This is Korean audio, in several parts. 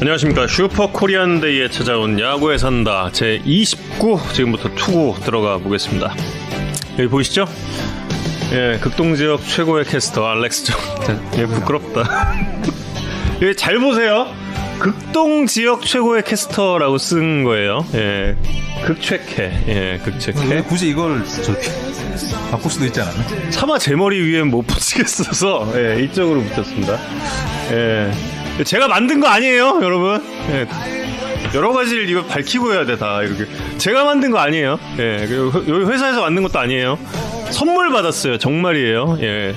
안녕하십니까 슈퍼 코리안 데이에 찾아온 야구에 산다 제2구 지금부터 투구 들어가 보겠습니다 여기 보이시죠? 예, 극동지역 최고의 캐스터 알렉스 정. 예, 부끄럽다. 예, 잘 보세요. 극동지역 최고의 캐스터라고 쓴 거예요. 예, 극최캐. 예, 극최캐. 왜 굳이 이걸 저기 바꿀 수도 있지 않았나? 차마 제 머리 위에 못 붙이겠어서 예, 이쪽으로 붙였습니다. 예, 제가 만든 거 아니에요, 여러분. 예, 여러 가지를 이거 밝히고 해야 돼 다 이렇게. 제가 만든 거 아니에요. 예, 그리고 여기 회사에서 만든 것도 아니에요. 선물 받았어요. 정말이에요. 예.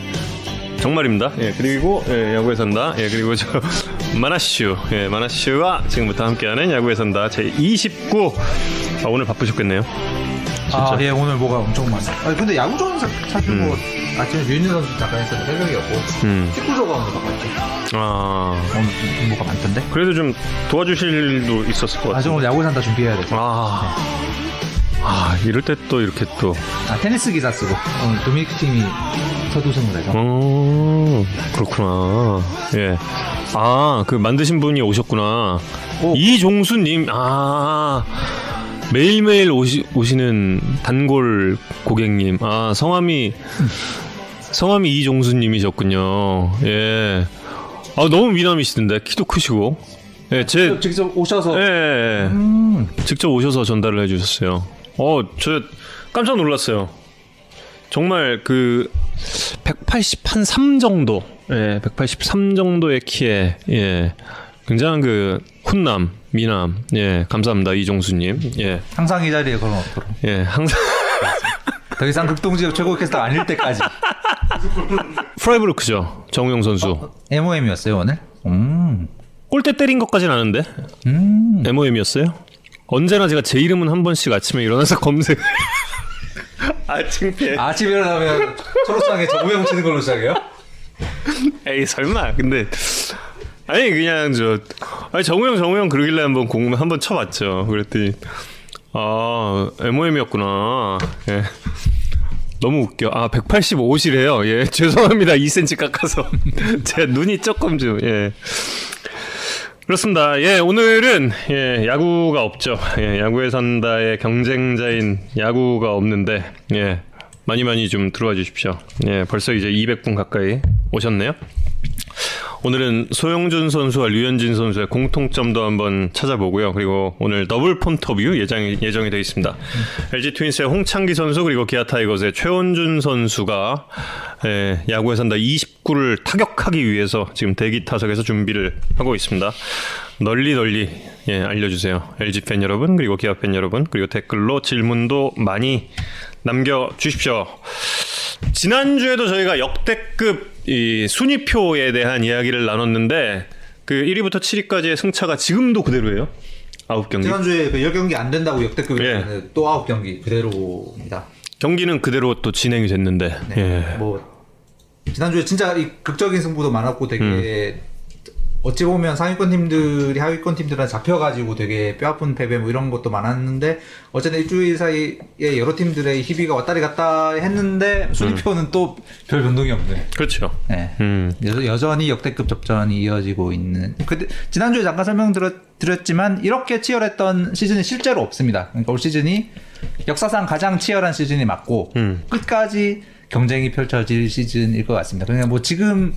정말입니다. 예, 그리고 예, 야구에 산다. 예, 그리고 저 마나슈, 예, 마나슈가 지금부터 함께하는 야구에 산다 제 29. 아, 오늘 바쁘셨겠네요. 아, 예, 오늘 뭐가 엄청 많아. 아, 근데 야구 좋아하는 사- 사실 음. 뭐 아침에 류인희 선수 잠깐 했었는데 새벽이었고 음. 축구 거 바꿨죠. 아, 오늘 좀 정보가 많던데. 그래도 좀 도와주실 일도 있었을 것 아, 저 같아요. 오늘 야구 산 다 준비해야 돼서. 아, 아, 이럴 때 또 이렇게 또. 아, 테니스 기사 쓰고 오늘 도미니크 팀이 첫 우승을 해서. 어, 그렇구나. 예. 아, 그 만드신 분이 오셨구나. 오. 이종수님, 아. 매일매일 오시, 오시는 단골 고객님. 아, 성함이, 성함이 이종수님이셨군요. 예. 아, 너무 미남이시던데. 키도 크시고. 예, 제, 직접 오셔서. 예, 예. 음. 직접 오셔서 전달을 해주셨어요. 어, 저 깜짝 놀랐어요. 정말 그 183 정도, 예, 183 정도의 키에 예, 굉장한 그 훈남, 미남, 예, 감사합니다 이종수님, 예, 항상 이 자리에 걸어놓도록. 예, 항상 더 이상 극동지역 최고 캐스터 아닐 때까지. 프라이브루크죠 정우영 선수. MOM이었어요 오늘. 음. 골대 때린 것까지는 아는데 음. MOM이었어요. 언제나 제가 제 이름은 한 번씩 아침에 일어나서 검색. 아 창피해. 아침 일어나면 초록상에 정우영 치는 걸로 시작해요? 에이 설마 근데 아니 그냥 저 아니 정우영 정우영 그러길래 한번 공 한번 쳐봤죠 그랬더니 아 MOM이었구나 예 너무 웃겨 아 185시래요 예 죄송합니다 2cm 깎아서 제 눈이 조금 좀 예 그렇습니다. 예, 오늘은 예, 야구가 없죠. 예, 야구에 산다의 경쟁자인 야구가 없는데 예, 많이 많이 좀 들어와 주십시오. 예, 벌써 이제 200분 가까이 오셨네요. 오늘은 소영준 선수와 류현진 선수의 공통점도 한번 찾아보고요. 그리고 오늘 더블 폰터뷰 예정이, 예정이 되어 있습니다. LG 트윈스의 홍창기 선수 그리고 기아 타이거즈의 최원준 선수가 예, 야구에 산다 29를 타격하기 위해서 지금 대기 타석에서 준비를 하고 있습니다. 널리 널리 예, 알려주세요. LG 팬 여러분 그리고 기아 팬 여러분 그리고 댓글로 질문도 많이 남겨 주십시오. 지난주에도 저희가 역대급 이 순위표에 대한 이야기를 나눴는데 그 1위부터 7위까지의 승차가 지금도 그대로예요. 아홉 경기. 지난주에 그 10경기 안 된다고 역대급이 예. 또 9경기 그대로입니다. 경기는 그대로 또 진행이 됐는데. 네. 예. 뭐 지난주에 진짜 이 극적인 승부도 많았고 되게 어찌 보면 상위권 팀들이 하위권 팀들한테 잡혀가지고 되게 뼈아픈 패배 뭐 이런 것도 많았는데 어쨌든 일주일 사이에 여러 팀들의 희비가 왔다리 갔다 했는데 순위표는 또별 변동이 없네. 그렇죠. 네. 음. 여- 여전히 역대급 접전이 이어지고 있는. 근데 지난주에 잠깐 설명드렸지만 이렇게 치열했던 시즌이 실제로 없습니다. 그러니까 올 시즌이 역사상 가장 치열한 시즌이 맞고 음. 끝까지 경쟁이 펼쳐질 시즌일 것 같습니다. 그냥 뭐 지금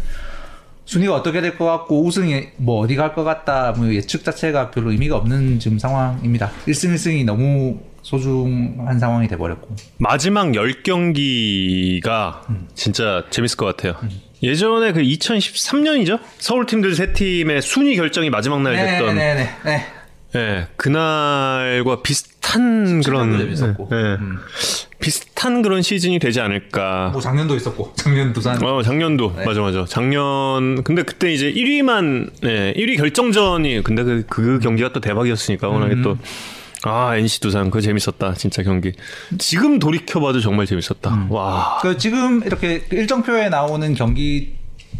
순위가 어떻게 될 것 같고 우승이 뭐 어디 갈 것 같다 뭐 예측 자체가 별로 의미가 없는 지금 상황입니다. 1승 1승이 너무 소중한 상황이 돼버렸고 마지막 10경기가 진짜 재밌을 것 같아요. 예전에 그 2013년이죠? 서울 팀들 세 팀의 순위 결정이 마지막 날 됐던 네네네. 네. 예, 그날과 비슷한 그런 재밌었고. 예, 예. 음. 비슷한 그런 시즌이 되지 않을까. 뭐 작년도 있었고 작년 두산 어, 작년도 네. 맞아 맞아. 작년 근데 그때 이제 1위만 예, 1위 결정전이 근데 그, 그 경기가 또 대박이었으니까 워낙에 음. 또 아, NC 두산 그거 재밌었다. 진짜 경기. 지금 돌이켜 봐도 정말 재밌었다. 음. 와. 그 지금 이렇게 일정표에 나오는 경기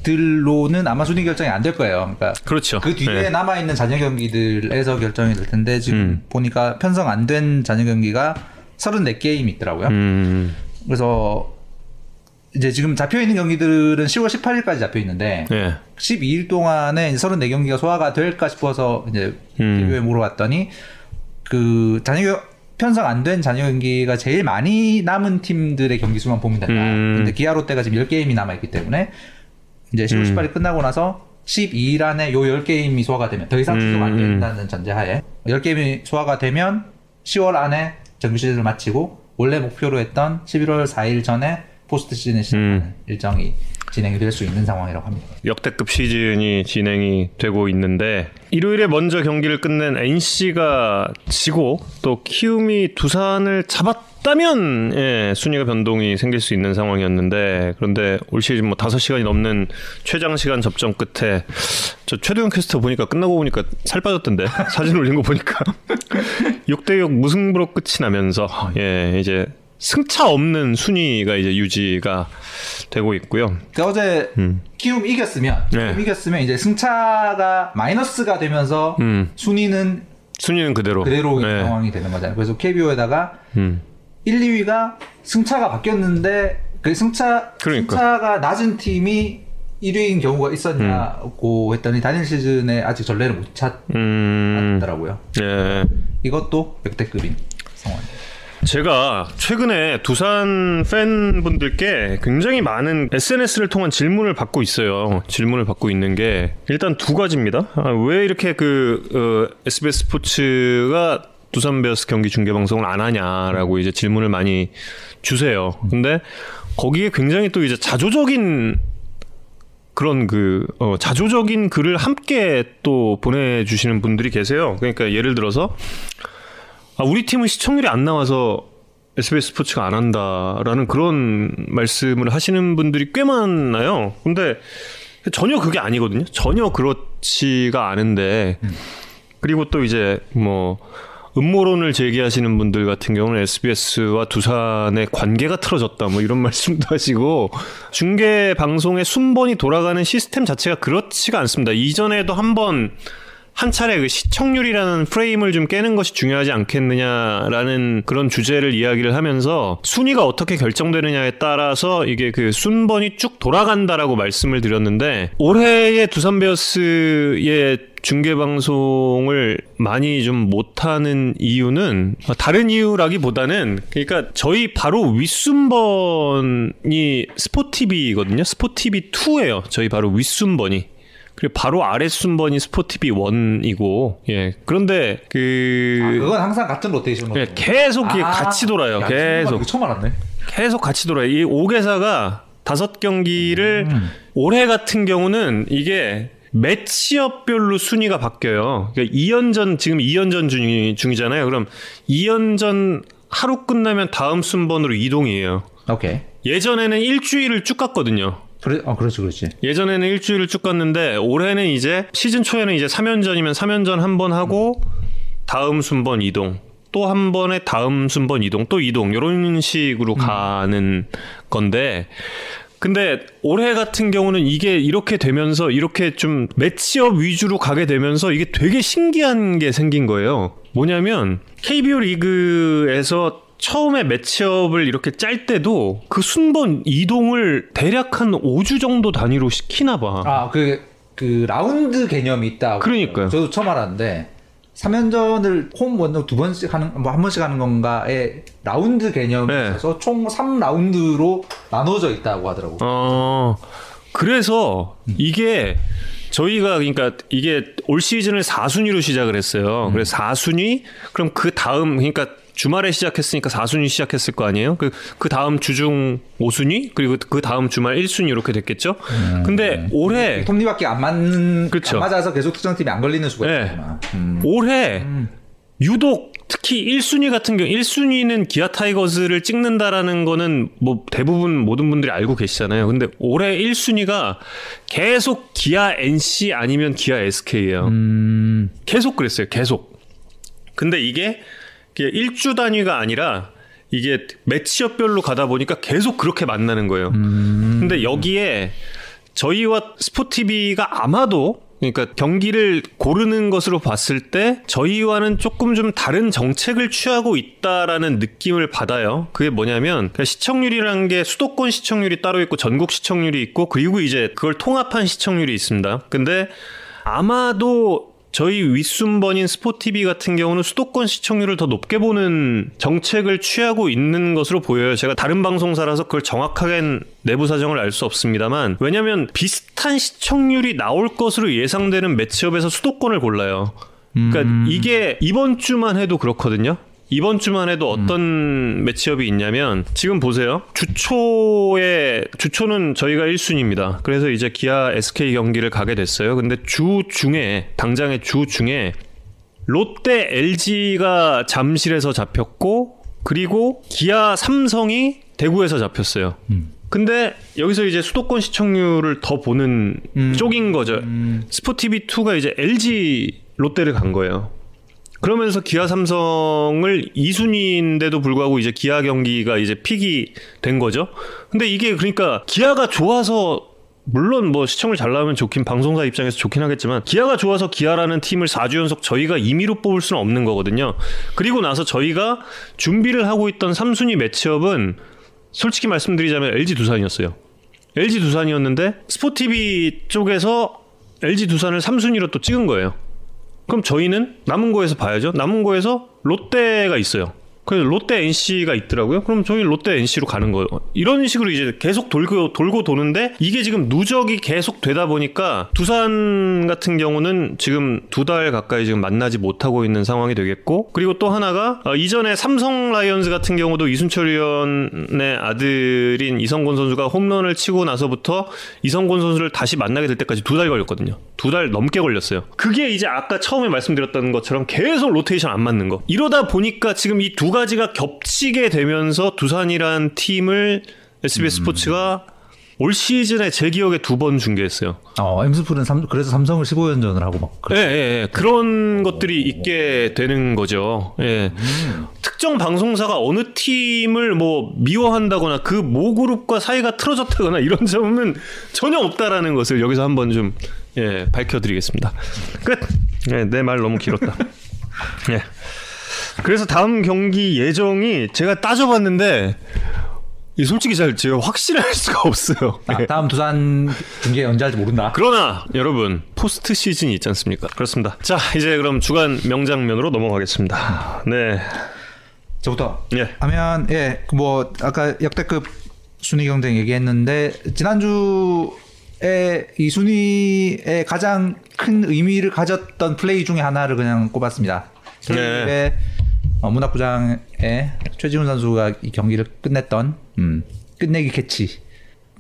들로는 아마 순위 결정이 안 될 거예요. 그러니까 그렇죠. 그 뒤에 예. 남아 있는 잔여 경기들에서 결정이 될 텐데 지금 음. 보니까 편성 안 된 잔여 경기가 34게임이 있더라고요. 음. 그래서 이제 지금 잡혀 있는 경기들은 10월 18일까지 잡혀 있는데 예. 12일 동안에 34경기가 소화가 될까 싶어서 이제 음. TV에 물어봤더니 그 잔여 편성 안 된 잔여 경기가 제일 많이 남은 팀들의 경기 수만 보면 된다. 음. 근데 기아 롯데가 지금 10게임이 남아 있기 때문에 이제 10월 음. 18일 끝나고 나서 12일 안에 요 10게임이 소화가 되면 더 이상 추석 안 음. 된다는 전제하에 10게임이 소화가 되면 10월 안에 정규 시즌을 마치고 원래 목표로 했던 11월 4일 전에 포스트 시즌을 시작하는 음. 일정이 진행이 될 수 있는 상황이라고 합니다. 역대급 시즌이 진행이 되고 있는데 일요일에 먼저 경기를 끝낸 NC가 지고 또 키움이 두산을 잡았다면 예, 순위가 변동이 생길 수 있는 상황이었는데 그런데 올 시즌 뭐 5시간이 넘는 최장 시간 접전 끝에 저 최도영 캐스터 보니까 끝나고 보니까 살 빠졌던데 사진 올린 거 보니까 6대6 무승부로 끝이 나면서 예, 이제 승차 없는 순위가 이제 유지가 되고 있고요. 그 어제 음. 키움 이겼으면 네. 키움 이겼으면 이제 승차가 마이너스가 되면서 음. 순위는 순위는 그대로. 그대로 네. 상황이 되는 거잖아요. 그래서 KBO에다가 음. 1, 2위가 승차가 바뀌었는데 그 승차 그러니까. 승차가 낮은 팀이 1위인 경우가 있었냐고 했더니 단일 시즌에 아직 전례를 못 음. 찾더라고요. 예. 이것도 역대급인 상황입니다. 제가 최근에 두산 팬분들께 굉장히 많은 SNS를 통한 질문을 받고 있어요. 질문을 받고 있는 게 일단 두 가지입니다. 아, 왜 이렇게 그 어, SBS 스포츠가 두산 베어스 경기 중계 방송을 안 하냐라고 이제 질문을 많이 주세요. 근데 거기에 굉장히 또 이제 자조적인 그런 그 어, 자조적인 글을 함께 또 보내주시는 분들이 계세요. 그러니까 예를 들어서 아, 우리 팀은 시청률이 안 나와서 SBS 스포츠가 안 한다라는 그런 말씀을 하시는 분들이 꽤 많아요. 근데 전혀 그게 아니거든요. 전혀 그렇지가 않은데 그리고 또 이제 뭐 음모론을 제기하시는 분들 같은 경우는 SBS와 두산의 관계가 틀어졌다 뭐 이런 말씀도 하시고 중계 방송의 순번이 돌아가는 시스템 자체가 그렇지가 않습니다. 이전에도 한번 한 차례 그 시청률이라는 프레임을 좀 깨는 것이 중요하지 않겠느냐라는 그런 주제를 이야기를 하면서 순위가 어떻게 결정되느냐에 따라서 이게 그 순번이 쭉 돌아간다라고 말씀을 드렸는데 올해의 두산 베어스의 중계 방송을 많이 좀 못하는 이유는 다른 이유라기보다는 그러니까 저희 바로 윗순번이 스포티비거든요. 스포티비 2예요. 저희 바로 윗순번이. 그리고 바로 아래 순번이 스포티비 1이고 예 그런데 그 아, 그건 항상 같은 로테이션으로. 예, 계속 아, 같이 돌아요 야, 계속 처음 알았네. 계속 같이 돌아요 이 5개사가 다섯 경기를 음. 올해 같은 경우는 이게 매치업별로 순위가 바뀌어요 그러니까 2연전 지금 2연전 중이, 중이잖아요 그럼 2연전 하루 끝나면 다음 순번으로 이동이에요 오케이. 예전에는 일주일을 쭉 갔거든요 그래, 어, 그렇지, 그렇지. 예전에는 일주일을 쭉 갔는데 올해는 이제 시즌 초에는 이제 3연전이면 3연전 한 번 하고 다음 순번 이동 또 한 번에 다음 순번 이동 또 이동 이런 식으로 가는 건데 근데 올해 같은 경우는 이게 이렇게 되면서 이렇게 좀 매치업 위주로 가게 되면서 이게 되게 신기한 게 생긴 거예요. 뭐냐면 KBO 리그에서 처음에 매치업을 이렇게 짤 때도 그 순번 이동을 대략 한 5주 정도 단위로 시키나 봐. 아, 그, 그, 라운드 개념이 있다. 그러니까요. 저도 처음 알았는데, 3연전을 홈 원정 두 번씩 하는, 뭐 한 번씩 하는 건가에 라운드 개념이 네. 있어서 총 3라운드로 나눠져 있다고 하더라고. 어, 그래서 이게 저희가 그러니까 이게 올 시즌을 4순위로 시작을 했어요. 그래서 4순위 그럼 그 다음 그러니까 주말에 시작했으니까 4순위 시작했을 거 아니에요? 그, 그 다음 주중 5순위? 그리고 그 다음 주말 1순위 이렇게 됐겠죠? 근데 올해, 톱니바퀴 안 맞는, 그쵸. 안 맞아서 계속 특정 팀이 안 걸리는 수가 네. 있구나. 음. 올해 유독 특히 1순위 같은 경우 1순위는 기아 타이거즈를 찍는다라는 거는 뭐 대부분 모든 분들이 알고 계시잖아요. 근데 올해 1순위가 계속 기아 NC 아니면 기아 SK예요. 음. 계속 그랬어요. 계속. 근데 이게 일주 단위가 아니라 이게 매치업별로 가다 보니까 계속 그렇게 만나는 거예요. 근데 여기에 저희와 스포티비가 아마도 그러니까 경기를 고르는 것으로 봤을 때 저희와는 조금 좀 다른 정책을 취하고 있다라는 느낌을 받아요. 그게 뭐냐면 그러니까 시청률이라는 게 수도권 시청률이 따로 있고 전국 시청률이 있고 그리고 이제 그걸 통합한 시청률이 있습니다. 근데 아마도 저희 윗순번인 스포티비 같은 경우는 수도권 시청률을 더 높게 보는 정책을 취하고 있는 것으로 보여요. 제가 다른 방송사라서 그걸 정확하게 내부 사정을 알 수 없습니다만 왜냐하면 비슷한 시청률이 나올 것으로 예상되는 매치업에서 수도권을 골라요. 그러니까 이게 이번 주만 해도 그렇거든요. 이번 주만 해도 어떤 매치업이 있냐면 지금 보세요. 주초에 주초는 저희가 1순위입니다. 그래서 이제 기아 SK 경기를 가게 됐어요. 근데 주 중에 당장의 주 중에 롯데 LG가 잠실에서 잡혔고 그리고 기아 삼성이 대구에서 잡혔어요. 근데 여기서 이제 수도권 시청률을 더 보는 쪽인 거죠. 스포티비 2가 이제 LG 롯데를 간 거예요. 그러면서 기아 삼성을 2순위인데도 불구하고 이제 기아 경기가 이제 픽이 된 거죠. 근데 이게 그러니까 기아가 좋아서 물론 뭐 시청을 잘 나오면 좋긴 방송사 입장에서 좋긴 하겠지만 기아가 좋아서 기아라는 팀을 4주 연속 저희가 임의로 뽑을 수는 없는 거거든요. 그리고 나서 저희가 준비를 하고 있던 3순위 매치업은 솔직히 말씀드리자면 LG 두산이었어요. LG 두산이었는데 스포티비 쪽에서 LG 두산을 3순위로 또 찍은 거예요. 그럼 저희는 남은 거에서 봐야죠. 남은 거에서 롯데가 있어요. 그래서 롯데 NC가 있더라고요. 그럼 저희 롯데 NC로 가는 거예요. 이런 식으로 이제 계속 돌고 돌고 도는데 이게 지금 누적이 계속 되다 보니까 두산 같은 경우는 지금 두 달 가까이 지금 만나지 못하고 있는 상황이 되겠고 그리고 또 하나가 어, 이전에 삼성 라이언즈 같은 경우도 이순철 위원의 아들인 이성곤 선수가 홈런을 치고 나서부터 이성곤 선수를 다시 만나게 될 때까지 두 달 걸렸거든요. 두 달 넘게 걸렸어요. 그게 이제 아까 처음에 말씀드렸던 것처럼 계속 로테이션 안 맞는 거. 이러다 보니까 지금 이두 가지가 겹치게 되면서 두산이란 팀을 SBS 스포츠가 올 시즌에 제 기억에 두 번 중계했어요. 어, 엠스풀은 삼, 그래서 삼성을 15연전을 하고 막. 예, 예, 예. 그런 것들이 있게 되는 거죠. 예. 특정 방송사가 어느 팀을 뭐 미워한다거나 그 모 그룹과 사이가 틀어졌다거나 이런 점은 전혀 없다라는 것을 여기서 한번 좀 예, 밝혀드리겠습니다. 끝. 예, 내 말 너무 길었다. 예. 그래서 다음 경기 예정이 제가 따져봤는데 이 솔직히 잘 제가 확실할 수가 없어요. 아, 예. 다음 두산 중계 언제 할지 모른다. 그러나 여러분 포스트 시즌이 있지 않습니까? 그렇습니다. 자 이제 그럼 주간 명장면으로 넘어가겠습니다. 네, 저부터 예, 하면 예, 그뭐 아까 역대급 순위 경쟁 얘기했는데 지난주에 이 순위에 가장 큰 의미를 가졌던 플레이 중에 하나를 그냥 꼽았습니다. 네. 네. 어, 문학구장에 최지훈 선수가 이 경기를 끝냈던 음, 끝내기 캐치.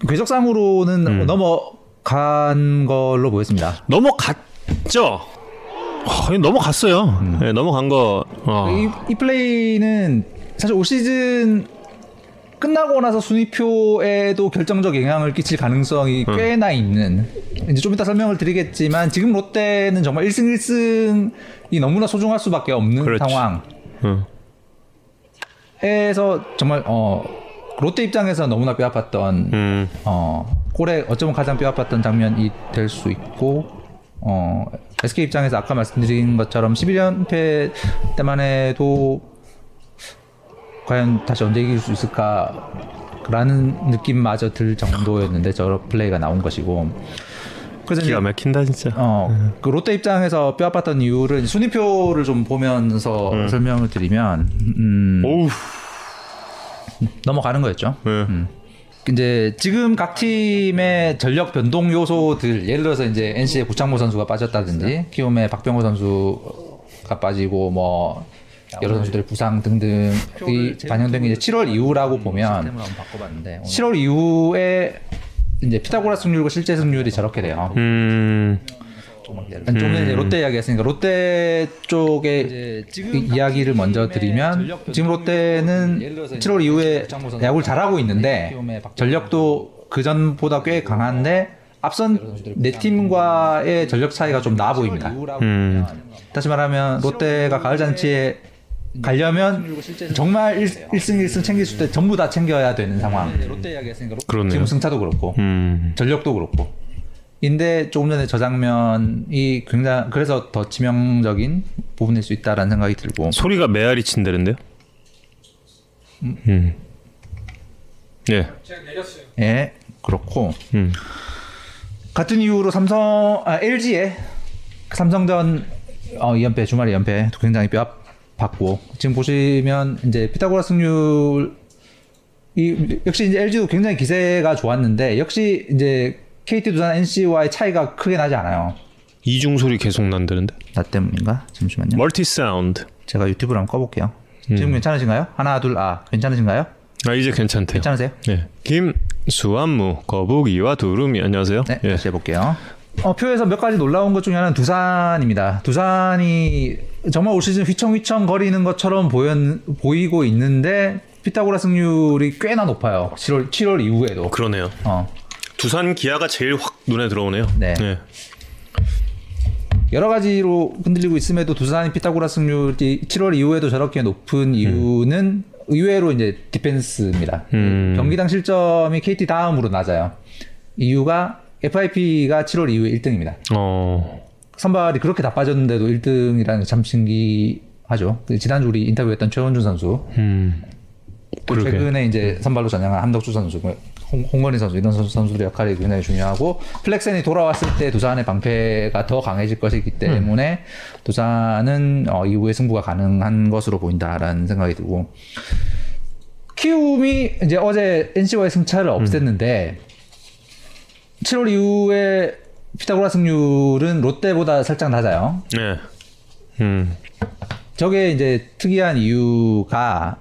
궤적상으로는 음. 넘어간 걸로 보였습니다. 넘어갔죠. 어, 넘어갔어요. 네, 넘어간 거. 어. 이, 이 플레이는 사실 올 시즌 끝나고 나서 순위표에도 결정적 영향을 끼칠 가능성이 꽤나 있는 이제 좀 이따 설명을 드리겠지만 지금 롯데는 정말 1승 1승이 너무나 소중할 수밖에 없는 그렇지. 상황 어. 정말 어 롯데 입장에서 너무나 뼈 아팠던 음, 어, 골에 어쩌면 가장 뼈 아팠던 장면이 될 수 있고, 어, SK 입장에서 아까 말씀드린 것처럼 11연패 때만 해도 과연 다시 언제 이길 수 있을까라는 느낌마저 들 정도였는데 저 플레이가 나온 것이고. 그래서 기가 막힌다 진짜. 어, 그 롯데 입장에서 뼈 아팠던 이유를 순위표를 좀 보면서 설명을 드리면, 음, 오우. 넘어가는 거였죠. 네. 이제 지금 각 팀의 전력 변동 요소들 예를 들어서 이제 NC의 구창모 선수가 빠졌다든지 키움의 박병호 선수가 빠지고 뭐 여러 선수들의 부상 등등이 반영된 게 이제 7월 이후라고 보면 7월 이후에 이제 피타고라 승률과 실제 승률이 저렇게 돼요. 음, 좀 전에 이제 롯데 이야기했으니까 롯데 쪽의 이- 이야기를 먼저 드리면 지금 롯데는 7월 이후에 야구를 잘하고 있는데 전력도 그 전보다 꽤 강한데 앞선 네 팀과의 전력 차이가 좀 나 보입니다. 음, 다시 말하면 롯데가 가을 잔치에 가려면 정말 1, 승 1승 챙길 수때 전부 다 챙겨야 되는 상황. 그렇네요. 지금 승차도 그렇고 음, 전력도 그렇고 인데 조금 전에 저 장면이 굉장히 그래서 더 치명적인 부분일 수 있다라는 생각이 들고 소리가 메아리 친다는데요? 음. 예. 제가 내렸어요. 예 그렇고 음. 같은 이유로 삼성 아, LG의 삼성전 어, 2연패 주말에 연패 굉장히 뼈 아팠고 지금 보시면 이제 피타고라스 승률 이 역시 이제 LG도 굉장히 기세가 좋았는데 역시 이제 KT 두산 NC와의 차이가 크게 나지 않아요. 이중 소리 계속 난다는데. 나 때문인가? 잠시만요. 멀티 사운드. 제가 유튜브를 한번 꺼볼게요. 지금 괜찮으신가요? 하나 둘 아 괜찮으신가요? 아 이제 괜찮대요. 괜찮으세요? 네. 김수완무 거북이와 두루미 안녕하세요. 네, 예. 다시 해볼게요. 어, 표에서 몇 가지 놀라운 것 중에 하나는 두산입니다. 두산이 정말 올 시즌 휘청휘청 거리는 것처럼 보였, 보이고 있는데 피타고라 승률이 꽤나 높아요. 7월 7월 이후에도. 그러네요. 어. 두산 기아가 제일 확 눈에 들어오네요. 네. 네. 여러 가지로 흔들리고 있음에도 두산이 피타고라 승률이 7월 이후에도 저렇게 높은 이유는 의외로 이제 디펜스입니다. 음. 경기당 실점이 KT 다음으로 낮아요. 이유가 FIP가 7월 이후에 1등입니다. 어. 선발이 그렇게 다 빠졌는데도 1등이라는 게참 신기하죠. 그 지난주 우리 인터뷰했던 최원준 선수, 음. 최근에 이제 선발로 전향한 함덕주 선수, 뭐 홍, 홍건희 선수 이런 선수, 선수들의 역할이 굉장히 중요하고 플렉센이 돌아왔을 때 두산의 방패가 더 강해질 것이기 때문에 두산은 어, 이후에 승부가 가능한 것으로 보인다라는 생각이 들고 키움이 이제 어제 NC와의 승차를 없앴는데 7월 이후에 피타고라 승률은 롯데보다 살짝 낮아요. 네. 음. 저게 이제 특이한 이유가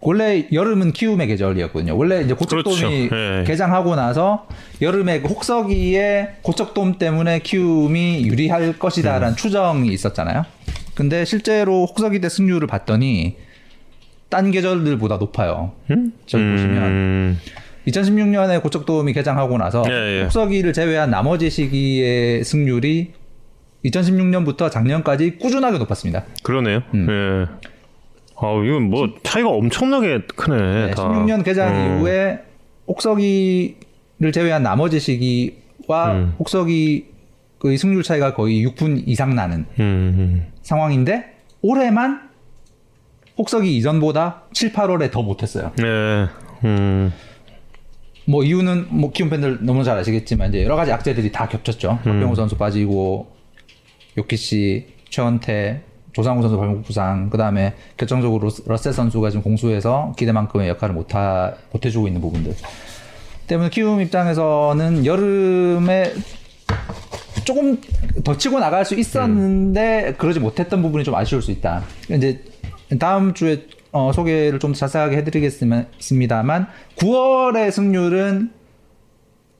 원래 여름은 키움의 계절이었거든요. 원래 이제 고척돔이 그렇죠. 예. 개장하고 나서 여름에 그 혹서기에 고척돔 때문에 키움이 유리할 것이다라는 추정이 있었잖아요. 근데 실제로 혹서기 때 승률을 봤더니 딴 계절들보다 높아요. 음? 저기 보시면 음. 2016년에 고척돔이 개장하고 나서 예, 예. 혹서기를 제외한 나머지 시기의 승률이 2016년부터 작년까지 꾸준하게 높았습니다. 그러네요. 음. 예. 아, 이건 뭐 차이가 엄청나게 크네. 네, 다. 16년 개장 어. 이후에 혹서기를 제외한 나머지 시기와 음. 혹서기 그 승률 차이가 거의 6분 이상 나는 음. 상황인데 올해만 혹서기 이전보다 7, 8월에 더 못했어요. 음. 네. 음. 뭐 이유는 뭐 키움 팬들 너무 잘 아시겠지만 이제 여러 가지 악재들이 다 겹쳤죠. 음. 박병호 선수 빠지고 요키씨, 최원태, 조상우 선수 발목 부상, 그 다음에 결정적으로 러셀 선수가 지금 공수에서 기대만큼의 역할을 못 하, 못 해주고 있는 부분들. 때문에 키움 입장에서는 여름에 조금 더 치고 나갈 수 있었는데 그러지 못했던 부분이 좀 아쉬울 수 있다. 이제 다음 주에 어, 소개를 좀 자세하게 해드리겠습니다만 9월의 승률은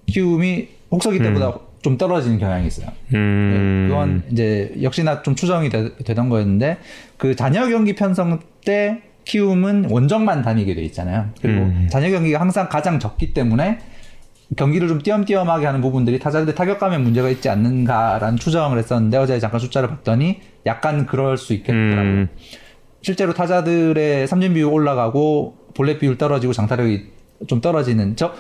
키움이 혹서기 때보다 좀 떨어지는 경향이 있어요. 음. 네, 그건 이제 역시나 좀 추정이 되, 던 거였는데 그 잔여 경기 편성 때 키움은 원정만 다니게 돼 있잖아요. 그리고 음. 잔여 경기가 항상 가장 적기 때문에 경기를 좀 띄엄띄엄하게 하는 부분들이 타자들의 타격감에 문제가 있지 않는가라는 추정을 했었는데 어제 잠깐 숫자를 봤더니 약간 그럴 수 있겠더라고요. 음. 실제로 타자들의 삼진 비율 올라가고 볼넷 비율 떨어지고 장타력이 좀 떨어지는 저,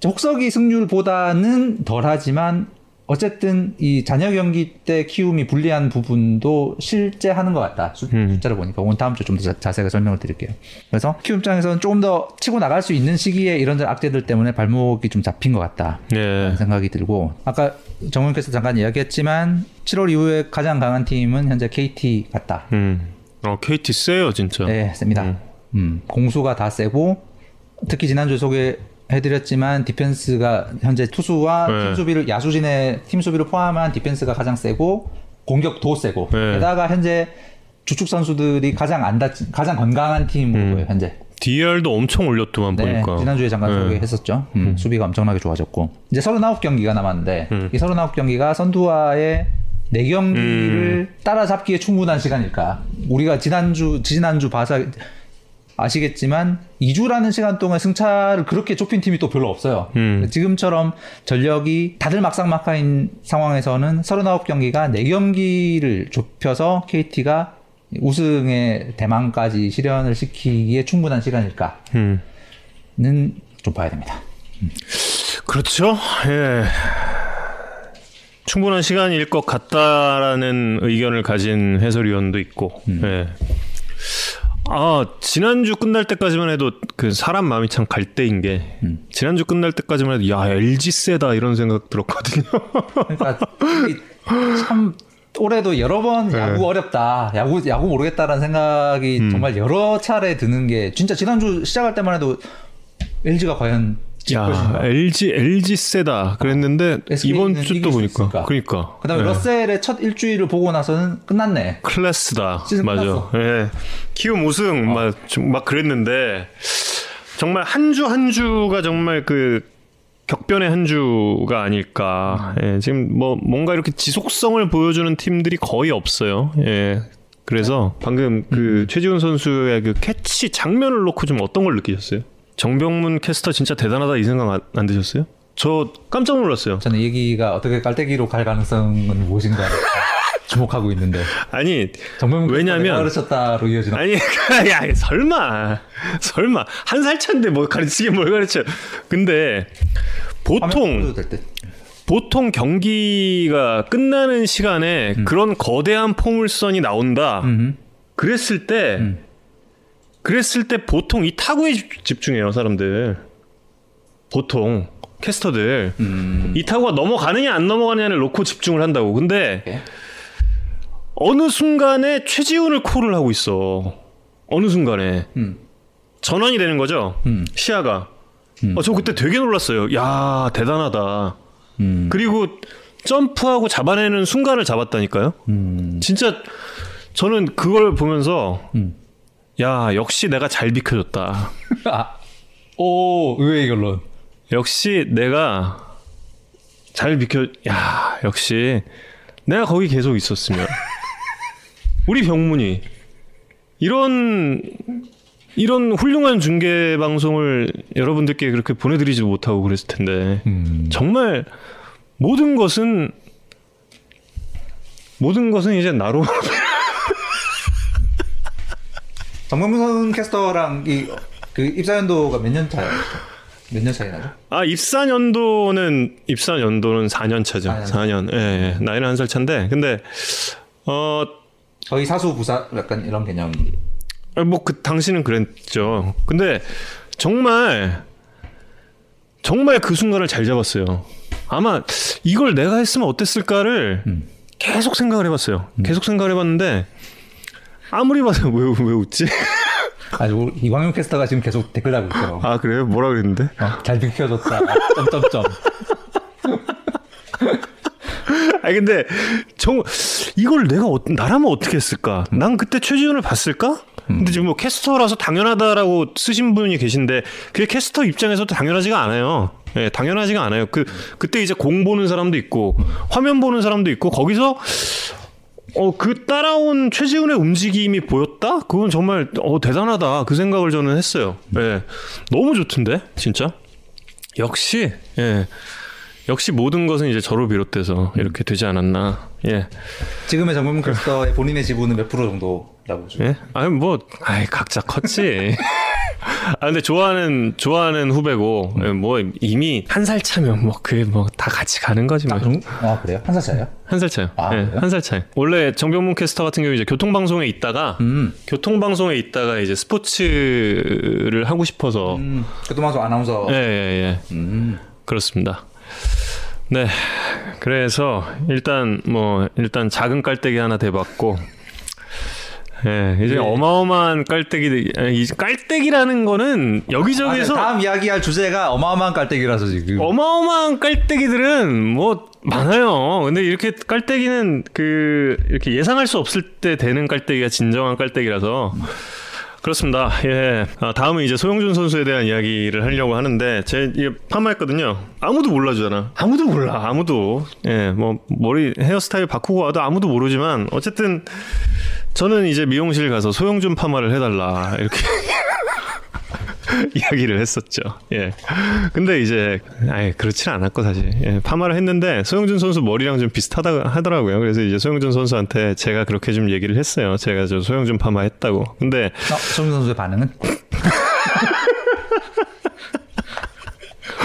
저 혹서기 승률보다는 덜하지만 어쨌든 이 잔여 경기 때 키움이 불리한 부분도 실제 하는 것 같다. 수, 음. 숫자를 보니까 오늘 다음 주에 좀 더 자세하게 설명을 드릴게요. 그래서 키움 입장에서는 조금 더 치고 나갈 수 있는 시기에 이런저런 악재들 때문에 발목이 좀 잡힌 것 같다. 네. 라는 생각이 들고 아까 정훈께서 잠깐 이야기했지만 7월 이후에 가장 강한 팀은 현재 KT 같다. 음. 어, KT 세요, 진짜. 네, 셉니다. 음, 공수가 다 세고 특히 지난주에 소개 해드렸지만 디펜스가 현재 투수와 네. 팀 수비를 야수진의 팀 수비를 포함한 디펜스가 가장 세고 공격도 세고 네. 게다가 현재 주축 선수들이 가장 안 다친 가장 건강한 팀으로 보여요 현재. DR도 엄청 올렸더만 네, 보니까. 지난주에 잠깐 네. 소개했었죠. 음, 수비가 엄청나게 좋아졌고 이제 39경기가 남았는데 음. 이 39경기가 선두와의 네 경기를 음. 따라잡기에 충분한 시간일까? 우리가 지난주 지난주 봐서 아시겠지만 2주라는 시간 동안 승차를 그렇게 좁힌 팀이 또 별로 없어요. 음. 지금처럼 전력이 다들 막상막하인 상황에서는 39경기가 4경기를 좁혀서 KT가 우승의 대망까지 실현을 시키기에 충분한 시간일까? 음. 는좀 봐야 됩니다. 그렇죠. 예. 충분한 시간일 것 같다라는 의견을 가진 해설위원도 있고. 예. 아 지난주 끝날 때까지만 해도 그 사람 마음이 참 갈대인 게 지난주 끝날 때까지만 해도 야 LG 세다 이런 생각 들었거든요. 그러니까 이참 올해도 여러 번 네. 야구 어렵다, 야구 야구 모르겠다라는 생각이 음. 정말 여러 차례 드는 게 진짜 지난주 시작할 때만 해도 LG가 과연 질 야. LG LG 세다 그랬는데 는 이번 주또수 보니까 있을까? 그러니까 그다음에 예. 러셀의 첫 일주일을 보고 나서는 끝났네. 클래스다. 맞아. 어. 예. 키움 우승 막, 좀막 그랬는데 정말 한 주 한 주가 정말 그 격변의 한 주가 아닐까. 음. 예. 지금 뭐 뭔가 이렇게 지속성을 보여주는 팀들이 거의 없어요. 예. 그래서 방금 그 음. 최지훈 선수의 그 캐치 장면을 놓고 좀 어떤 걸 느끼셨어요? 정병문 캐스터 진짜 대단하다 이 생각 안, 안 드셨어요? 저 깜짝 놀랐어요. 저는 얘기가 어떻게 깔때기로 갈 가능성은 무엇인가 주목하고 있는데 아니 정명훈 왜냐면- 가르쳤다로 이어지는 아니, 야, 설마, 설마 한 살 차인데 뭐 가르치긴 뭘 가르쳐? 근데 보통. 보통 경기가 끝나는 시간에 그런 거대한 포물선이 나온다. 음. 그랬을 때, 음. 그랬을 때 보통 이 타구에 집- 집중해요 사람들. 보통 캐스터들 음. 이 타구가 넘어가느냐 안 넘어가느냐를 놓고 집중을 한다고. 근데 예. 어느 순간에 최지훈을 콜을 하고 있어. 어느 순간에 음. 전환이 되는 거죠. 음. 시야가. 음. 어, 저 그때 되게 놀랐어요. 야 대단하다. 음. 그리고 점프하고 잡아내는 순간을 잡았다니까요. 음. 진짜 저는 그걸 보면서 음. 야 역시 내가 잘 비켜줬다. 아. 오, 의외의 결론. 역시 내가 잘 비켜. 야 역시 내가 거기 계속 있었으면 우리 병문이 이런 이런 훌륭한 중계 방송을 여러분들께 그렇게 보내드리지 못하고 그랬을 텐데 음. 정말 모든 것은 모든 것은 이제 나로 정명문 캐스터랑 이 그 입사 연도가 몇 년 차예요? 몇년 차이 나죠? 아 입사 연도는 입사 연도는 4년 차죠. 아, 4년. 예, 예. 나이는 한 살 차인데 근데 어 거의 사수 부사 약간 이런 개념. 뭐그 당시는 그랬죠. 근데 정말 정말 그 순간을 잘 잡았어요. 아마 이걸 내가 했으면 어땠을까를 음. 계속 생각을 해봤어요. 계속 생각을 해봤는데 아무리 봐도 왜, 왜 웃지? 아주 이광용 캐스터가 지금 계속 댓글 달고 있어요. 아 그래요? 뭐라 그랬는데? 어, 잘 비켜줬다. 점점점. 아니 근데 정 이걸 내가 어, 나라면 어떻게 했을까? 난 그때 최지훈을 봤을까? 근데 지금 뭐 캐스터라서 당연하다라고 쓰신 분이 계신데 그게 캐스터 입장에서도 당연하지가 않아요. 예, 당연하지가 않아요. 그 그때 이제 공 보는 사람도 있고 화면 보는 사람도 있고 거기서 어 그 따라온 최지훈의 움직임이 보였다? 그건 정말 어 대단하다. 그 생각을 저는 했어요. 예. 너무 좋던데 진짜. 역시 예. 역시 모든 것은 이제 저로 비롯돼서 이렇게 되지 않았나. 예. 지금의 정명문 캐스터의 본인의 지분은 몇 프로 정도 보죠? 예? 아니 뭐 아이 각자 컸지. 아 근데 좋아하는 좋아하는 후배고 예, 뭐 이미 한 살 차면 뭐 그게 뭐다 같이 가는 거지 뭐. 아 그래요? 한 살 차예요? 한 살 차요. 아, 예, 그래요? 한살 차이. 원래 정병문 캐스터 같은 경우 이제 교통방송에 있다가 음. 교통방송에 있다가 이제 스포츠를 하고 싶어서 음. 교통방송 아나운서. 예, 예, 예. 음. 그렇습니다. 네. 그래서 일단 뭐 일단 작은 깔때기 하나 대봤고 예, 이제 예. 어마어마한 깔때기 이 깔때기라는 거는 여기저기서 맞아요. 다음 이야기할 주제가 어마어마한 깔때기라서 지금. 어마어마한 깔때기들은 뭐 많아요. 근데 이렇게 깔때기는 그 이렇게 예상할 수 없을 때 되는 깔때기가 진정한 깔때기라서 그렇습니다. 예. 아, 다음은 이제 소영준 선수에 대한 이야기를 하려고 하는데 제 이게 파마했거든요. 아무도 몰라주잖아. 아무도 몰라. 아무도. 예. 뭐 머리 헤어스타일 바꾸고 와도 아무도 모르지만 어쨌든 저는 이제 미용실 가서 소영준 파마를 해달라 이렇게 이야기를 했었죠. 예. 근데 이제 아예 그렇진 않았고 사실 예, 파마를 했는데 소영준 선수 머리랑 좀 비슷하다 하더라고요. 그래서 이제 소영준 선수한테 제가 그렇게 좀 얘기를 했어요. 제가 저 소영준 파마 했다고. 근데 어, 정민 선수의 반응은?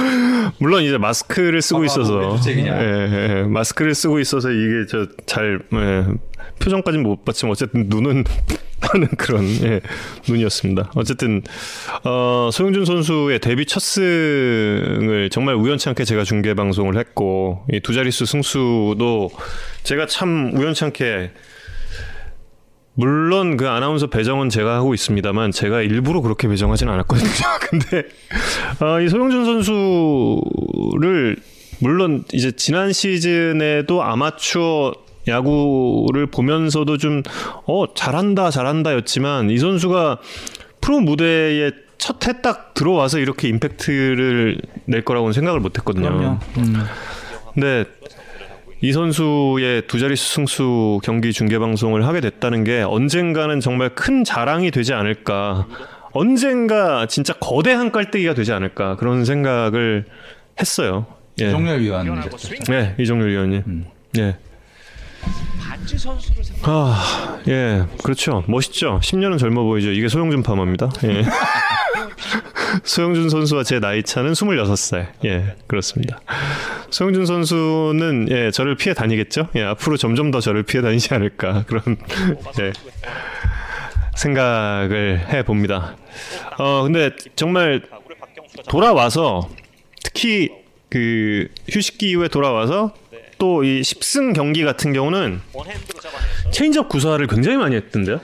물론 이제 마스크를 쓰고 아, 있어서 왜 주책이냐. 예, 예, 예. 마스크를 쓰고 있어서 이게 저잘 예, 표정까지는 못 봤지만 어쨌든 눈은 하는 그런 예, 눈이었습니다. 어쨌든 어, 소영준 선수의 데뷔 첫 승을 정말 우연치 않게 제가 중계 방송을 했고 이 두 자릿수 승수도 제가 참 우연치 않게 물론 그 아나운서 배정은 제가 하고 있습니다만 제가 일부러 그렇게 배정하진 않았거든요. 근데 어, 이 소영준 선수를 물론 이제 지난 시즌에도 아마추어 야구를 보면서도 좀 어 잘한다 잘한다였지만 이 선수가 프로 무대에 첫 해 딱 들어와서 이렇게 임팩트를 낼 거라고는 생각을 못했거든요. 음. 근데 이 선수의 두 자릿수 승수 경기 중계 방송을 하게 됐다는 게 언젠가는 정말 큰 자랑이 되지 않을까. 언젠가 진짜 거대한 깔때기가 되지 않을까 그런 생각을 했어요. 예. 정렬 위원. 네, 이종률 위원님. 음. 예. 반지 선수를 생각. 아, 예, 그렇죠. 멋있죠. 10년은 젊어 보이죠. 이게 소영준 파마입니다. 예. 소영준 선수와 제 나이 차는 26살. 예, 그렇습니다. 소영준 선수는 예, 저를 피해 다니겠죠. 예, 앞으로 점점 더 저를 피해 다니지 않을까 그런 예, 생각을 해 봅니다. 어, 근데 정말 돌아와서 특히 그 휴식기 이후에 돌아와서 또 이 10승 경기 같은 경우는 체인지업 구사를 굉장히 많이 했던데요.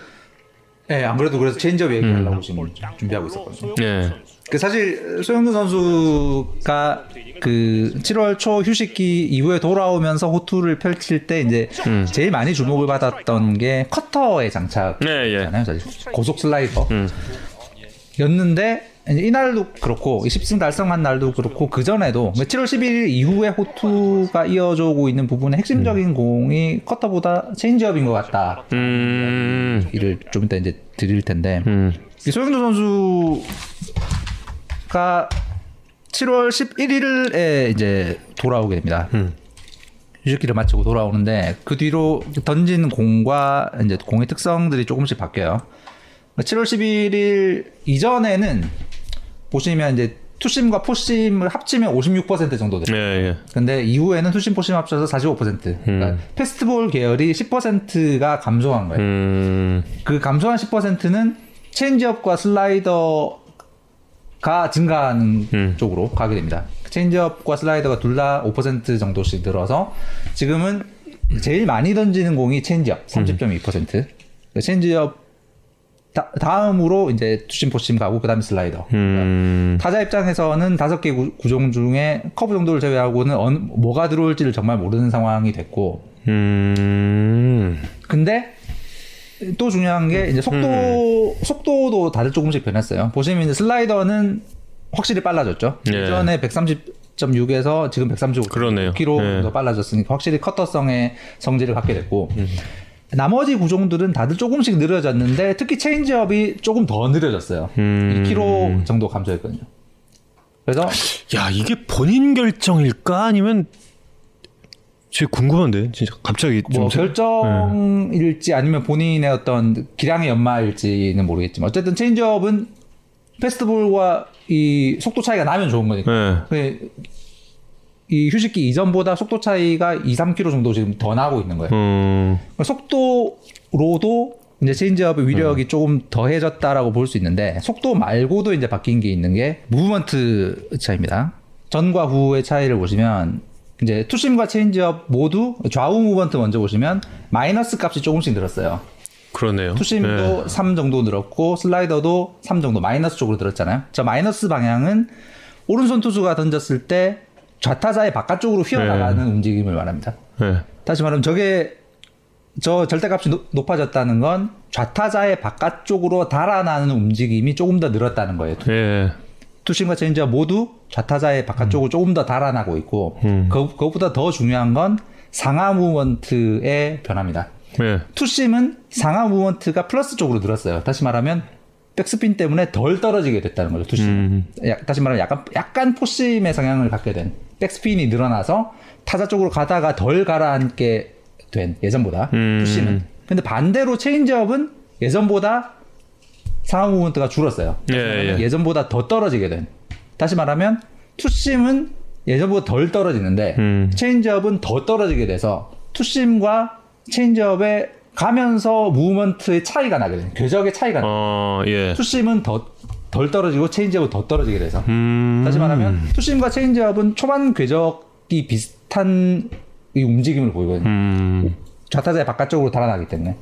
네, 안 그래도 그래서 체인지업 음. 얘기하려고 지금 준비하고 있었거든요. 예. 그 사실 소형준 선수가 그 7월 초 휴식기 이후에 돌아오면서 호투를 펼칠 때 이제 음. 제일 많이 주목을 받았던 게 커터의 예, 예. 장착이잖아요. 사실 고속 슬라이더. 음. 였는데 이날도 그렇고 10승 달성한 날도 그렇고 그 전에도 7월 11일 이후에 호투가 이어져 오고 있는 부분의 핵심적인 공이 커터보다 체인지업인 것 같다. 음. 이를 좀 이따 이제 드릴 텐데 음. 이 소영준 선수가 7월 11일에 이제 돌아오게 됩니다. 음. 휴식기를 마치고 돌아오는데 그 뒤로 던진 공과 이제 공의 특성들이 조금씩 바뀌어요. 7월 11일 이전에는 보시면 이제 투심과 포심을 합치면 56% 정도 돼요. 예, 예. 근데 이후에는 투심 포심 합쳐서 45%. 그러니까 패스트볼 계열이 10%가 감소한 거예요. 음. 그 감소한 10%는 체인지업과 슬라이더가 증가하는 음. 쪽으로 가게 됩니다. 체인지업과 슬라이더가 둘 다 5% 정도씩 늘어서 지금은 제일 많이 던지는 공이 체인지업 30.2%. 체인지업 다, 다음으로 이제 투심 포심 가고 그다음에 슬라이더. 음. 타자 입장에서는 다섯 개 구- 구종 중에 커브 정도를 제외하고는 어느, 뭐가 들어올지를 정말 모르는 상황이 됐고 음. 근데 또 중요한 게 이제 속도 속도도 다들 조금씩 변했어요. 보시면 이제 슬라이더는 확실히 빨라졌죠. 예. 예전에 130.6에서 지금 135 그러네요. km 예. 더 빨라졌으니까 확실히 커터성의 성질을 갖게 됐고 나머지 구종들은 다들 조금씩 느려졌는데 특히 체인지업이 조금 더 느려졌어요. 음. 2km 정도 감소했거든요. 그래서 야, 이게 본인 결정일까 아니면 제 궁금한데. 진짜 갑자기 좀뭐 생- 결정일지 아니면 본인의 어떤 기량의 연마일지는 모르겠지만 어쨌든 체인지업은 패스트볼과 이 속도 차이가 나면 좋은 거니까. 예. 그이 휴식기 이전보다 속도 차이가 2, 3km 정도 지금 더 나고 있는 거예요. 음. 그러니까 속도로도 이제 체인지업의 위력이 음. 조금 더해졌다라고 볼 수 있는데 속도 말고도 이제 바뀐 게 있는 게 무브먼트 차이입니다. 전과 후의 차이를 보시면 이제 투심과 체인지업 모두 좌우 무브먼트 먼저 보시면 마이너스 값이 조금씩 늘었어요. 그러네요. 투심도 예. 3 정도 늘었고 슬라이더도 3 정도 마이너스 쪽으로 늘었잖아요. 저 마이너스 방향은 오른손 투수가 던졌을 때 좌타자의 바깥쪽으로 휘어나가는 네. 움직임을 말합니다. 예. 다시 말하면 저게 저 절대값이 높- 높아졌다는 건 좌타자의 바깥쪽으로 달아나는 움직임이 조금 더 늘었다는 거예요. 예. 투심과 체인지업 모두 좌타자의 바깥쪽으로 조금 더 달아나고 있고 음. 그, 그것보다 더 중요한 건 상하 무브먼트의 변화입니다. 예. 투심은 상하 무브먼트가 플러스 쪽으로 늘었어요. 다시 말하면 백스핀 때문에 덜 떨어지게 됐다는 거죠. 투심. 음. 야- 다시 말하면 약간 약간 포심의 성향을 갖게 된 백스핀이 늘어나서 타자 쪽으로 가다가 덜 가라앉게 된 예전보다 음. 투심은. 근데 반대로 체인지업은 예전보다 상하 무브먼트가 줄었어요. 예, 예. 예전보다 더 떨어지게 된. 다시 말하면 투심은 예전보다 덜 떨어지는데 음. 체인지업은 더 떨어지게 돼서 투심과 체인지업에 가면서 무브먼트의 차이가 나게 돼요. 궤적의 차이가 나. 어, 예. 투심은 더 덜 떨어지고 체인지업은 더 떨어지게 돼서 음. 다시 말하면 투심과 체인지업은 초반 궤적이 비슷한 이 움직임을 보이거든요. 음. 좌타자의 바깥쪽으로 달아나기 때문에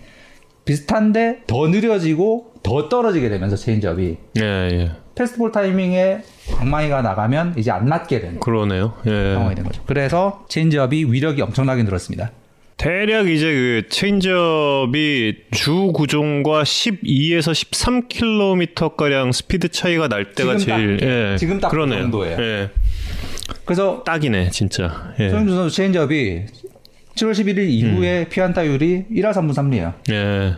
비슷한데 더 느려지고 더 떨어지게 되면서 체인지업이 예, 예. 패스트볼 타이밍에 방망이가 나가면 이제 안 맞게 되는 그러네요. 예. 상황이 된 거죠. 그래서 체인지업이 위력이 엄청나게 늘었습니다. 대략 이제 그 체인지업이 주 구종과 12에서 13km 가량 스피드 차이가 날 때가 지금 딱, 제일 예. 지금 딱그 그러네요. 정도예요. 예. 그래서 딱이네, 진짜. 예. 소형준 선수 체인지업이 7월 11일 음. 이후에 피안타율이 1할 3분 3리예요. 예.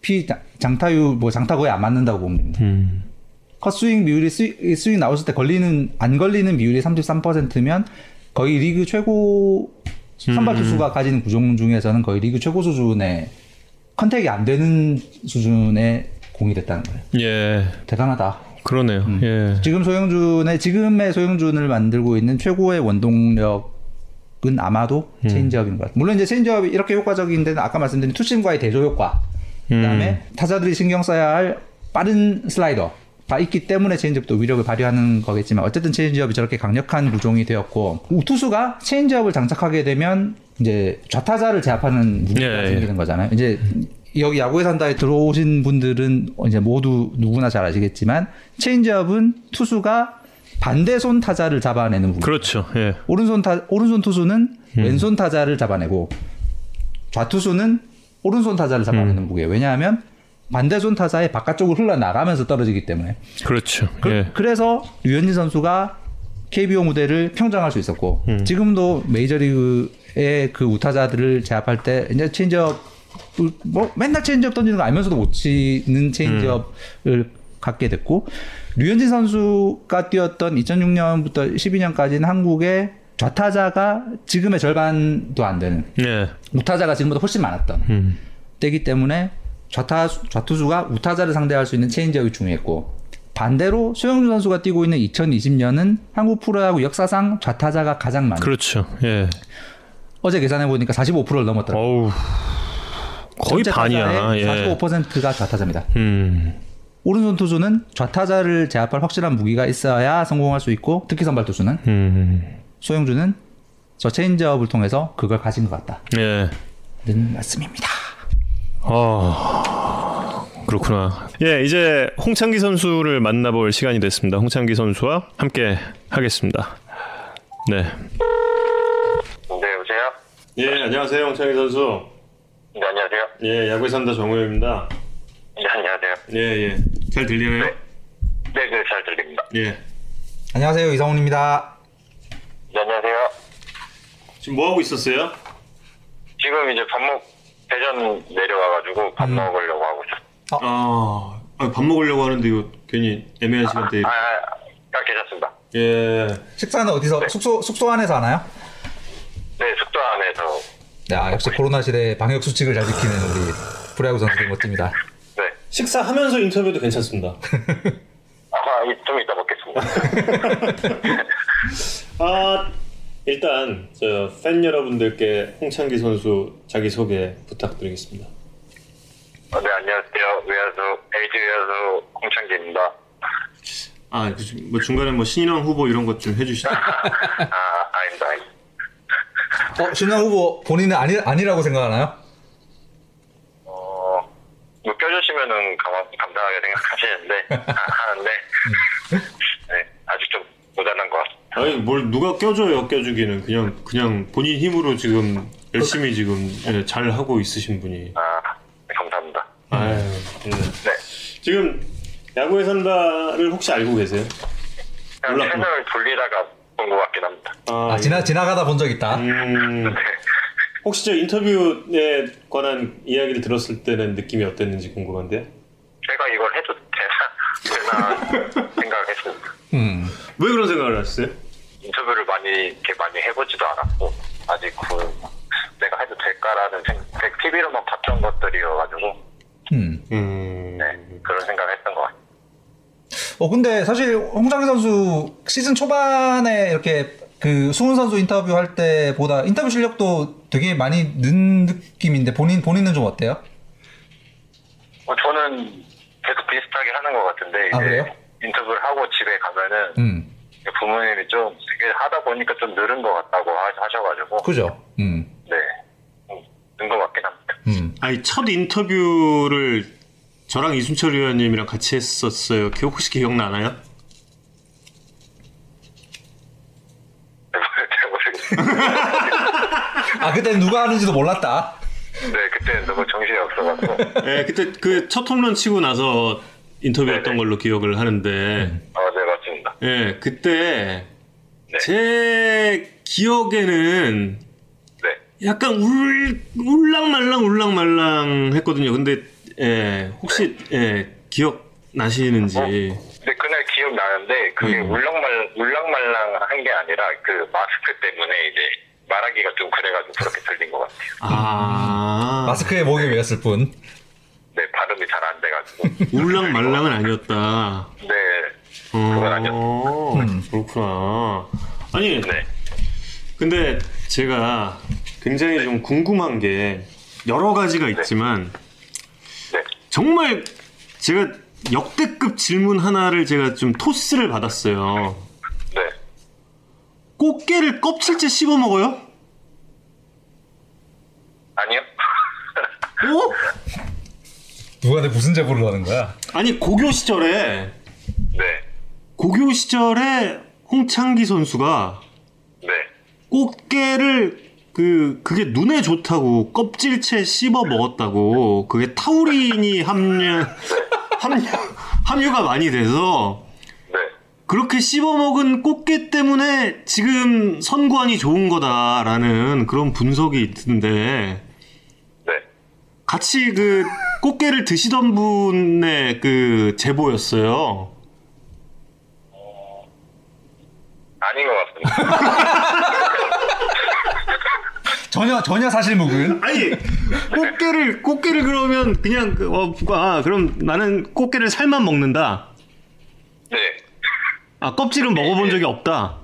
피 장- 장타율 뭐 장타 거의 안 맞는다고 보면 됩니다. 음. 헛스윙 비율이 스윙, 스윙 나왔을 때 걸리는 안 걸리는 비율이 33%면 거의 리그 최고 선발 투수가 가지는 구종 중에서는 거의 리그 최고 수준의 컨택이 안 되는 수준의 공이 됐다는 거예요. 예. 대단하다. 그러네요. 음. 예. 지금 소형준의 지금의 소형준을 만들고 있는 최고의 원동력은 아마도 음. 체인지업인 것 같아요. 물론 이제 체인지업이 이렇게 효과적인 데는 아까 말씀드린 투심과의 대조 효과, 그다음에 음. 타자들이 신경 써야 할 빠른 슬라이더가 있기 때문에 체인지업도 위력을 발휘하는 거겠지만 어쨌든 체인지업이 저렇게 강력한 구종이 되었고 투수가 체인지업을 장착하게 되면 이제 좌타자를 제압하는 문제가 예, 예. 생기는 거잖아요. 이제 여기 야구에 산다에 들어오신 분들은 이제 모두 누구나 잘 아시겠지만 체인지업은 투수가 반대손 타자를 잡아내는 부분. 그렇죠. 예. 오른손 타 오른손 투수는 왼손 타자를 잡아내고 좌투수는 오른손 타자를 잡아내는 무기예요. 왜냐하면 반대손 타자의 바깥쪽으로 흘러나가면서 떨어지기 때문에. 그렇죠. 그, 예. 래서 류현진 선수가 KBO 무대를 평정할 수 있었고 지금도 메이저리그의 그 우타자들을 제압할 때 이제 체인지업 뭐 맨날 체인지업 던지는 거 알면서도 못 치는 체인지업을 갖게 됐고 류현진 선수가 뛰었던 2006년부터 12년까지는 한국의 좌타자가 지금의 절반도 안 되는 예. 우타자가 지금보다 훨씬 많았던 음. 때기 때문에 좌타 좌투수가 우타자를 상대할 수 있는 체인지업이 중요했고 반대로 소형준 선수가 뛰고 있는 2020년은 한국 프로야구 역사상 좌타자가 가장 많은 그렇죠. 예. 어제 계산해 보니까 45%를 넘었더라고요. 거의 반이야. 예. 45%가 좌타자입니다. 음. 오른손 투수는 좌타자를 제압할 확실한 무기가 있어야 성공할 수 있고 특히 선발 투수는 음. 소영준은 저 체인지업을 통해서 그걸 가진 것 같다는 예. 말씀입니다. 아 그렇구나. 예, 이제 홍창기 선수를 만나볼 시간이 됐습니다. 홍창기 선수와 함께 하겠습니다. 네. 네, 여보세요? 예, 안녕하세요, 홍창기 선수. 네, 안녕하세요. 예, 야구에 산다 정우입니다. 네, 안녕하세요. 예, 예. 잘 들리나요? 네, 네, 잘 들립니다. 예. 안녕하세요 이상훈입니다. 네, 안녕하세요. 지금 뭐 하고 있었어요? 지금 이제 밥 먹, 대전 내려와가지고 밥 먹으려고 하고 있어요. 아, 아, 밥 먹으려고 하는데 이거 괜히 애매한 시간대에. 아, 아, 아, 괜찮습니다. 예. 식사는 어디서 숙소 숙소 안에서 하나요? 네, 숙소 안에서, 야 역시 코로나 시대 방역 수칙을 잘 지키는 우리 프로야구 선수들 멋집니다. 네. 식사하면서 인터뷰도 괜찮습니다. 아, 이- 좀 이따 먹겠습니다. 아, 일단 저 팬 여러분들께 홍창기 선수 자기 소개 부탁드리겠습니다. 어, 네, 안녕하세요. 외야수, LG 외야수 홍창기입니다. 아, 그 중- 뭐 중간에 뭐 신인왕 후보 이런 것 좀 해주시죠. 아, 아닙니다. 아닙니다. 어 신랑 후보 본인은 아니 아니라고 생각하나요? 어, 뭐 껴주시면은 감, 감사하게 생각하시는데, 아, 하는데, 네, 아직 좀 모자란 것 같습니다. 아니 뭘 누가 껴줘요 껴주기는 그냥 그냥 본인 힘으로 지금 열심히 지금 예, 잘 하고 있으신 분이. 아, 네, 감사합니다. 아유, 예. 네. 지금 야구에 산다를 혹시 알고 계세요? 그냥 몰랐구나. 채널 돌리다가 본 것 같긴 합니다. 아, 지나 지나가다 본 적 있다. 음, 혹시 저 인터뷰에 관한 이야기를 들었을 때는 느낌이 어땠는지 궁금한데요. 제가 이걸 해도 되나, 되나 생각했습니다. 음. 왜 그런 생각을 하셨어요? 인터뷰를 많이, 이렇게 많이 해보지도 않았고, 아직 그, 내가 해도 될까라는 생각, TV로만 봤던 것들이어가지고, 음. 음, 네, 그런 생각을 했던 것 같아요. 어 근데 사실 홍장기 선수 시즌 초반에 이렇게 그 수훈 선수 인터뷰 할 때보다 인터뷰 실력도 되게 많이 는 느낌인데 본인 본인은 좀 어때요? 어, 저는 계속 비슷하게 하는 것 같은데 이제 아, 그래요? 인터뷰를 하고 집에 가면은 음, 부모님이 좀 되게 하다 보니까 좀 늘은 것 같다고 하, 하셔가지고 그죠. 음, 네, 음, 는것 같긴 합니다. 음. 아니 첫 인터뷰를 저랑 이순철 위원님이랑 같이 했었어요. 기억 혹시 기억나나요? 아 그때 누가 하는지도 몰랐다. 네, 그때는 너무 정신이 없어가지고. 네, 그때 그 첫 홈런 치고 나서 인터뷰했던 네네. 걸로 기억을 하는데, 아, 네, 맞습니다. 예, 그때 네. 제 기억에는 네. 약간 울 울랑말랑 울랑말랑 했거든요. 근데 예, 혹시 예, 기억 나시는지? 근데 그날 기억 나는데 그게 음. 울랑말 울랑말랑 한 게 아니라 그 마스크 때문에 이제 말하기가 좀 그래가지고 그렇게 들린 것 같아요. 아, 마스크에 목이 메였을 뿐. 네, 발음이 잘 안 돼가지고. 울랑말랑은 아니었다. 네, 그건 아니었어요. 어, 음. 그렇구나. 아니, 네, 근데 제가 굉장히 좀 궁금한 게 여러 가지가 있지만 네, 정말 제가 역대급 질문 하나를 제가 좀 토스를 받았어요. 네. 꽃게를 껍질째 씹어 먹어요? 아니요? 어? 누가 내 무슨 제보를 하는 거야? 아니 고교 시절에 네, 고교 시절에 홍창기 선수가 네. 꽃게를 그 그게 눈에 좋다고 껍질째 씹어 먹었다고 그게 타우린이 함유 함유 함유가 많이 돼서 네. 그렇게 씹어 먹은 꽃게 때문에 지금 선구안이 좋은 거다라는 그런 분석이 있던데 네. 같이 그 꽃게를 드시던 분의 그 제보였어요. 아닌 것 같습니다. 전혀 전혀 사실 무근. 아니 꽃게를 꽃게를 그러면 그냥 그, 어, 아, 그럼 나는 꽃게를 살만 먹는다. 네. 아 껍질은 먹어본 적이 없다.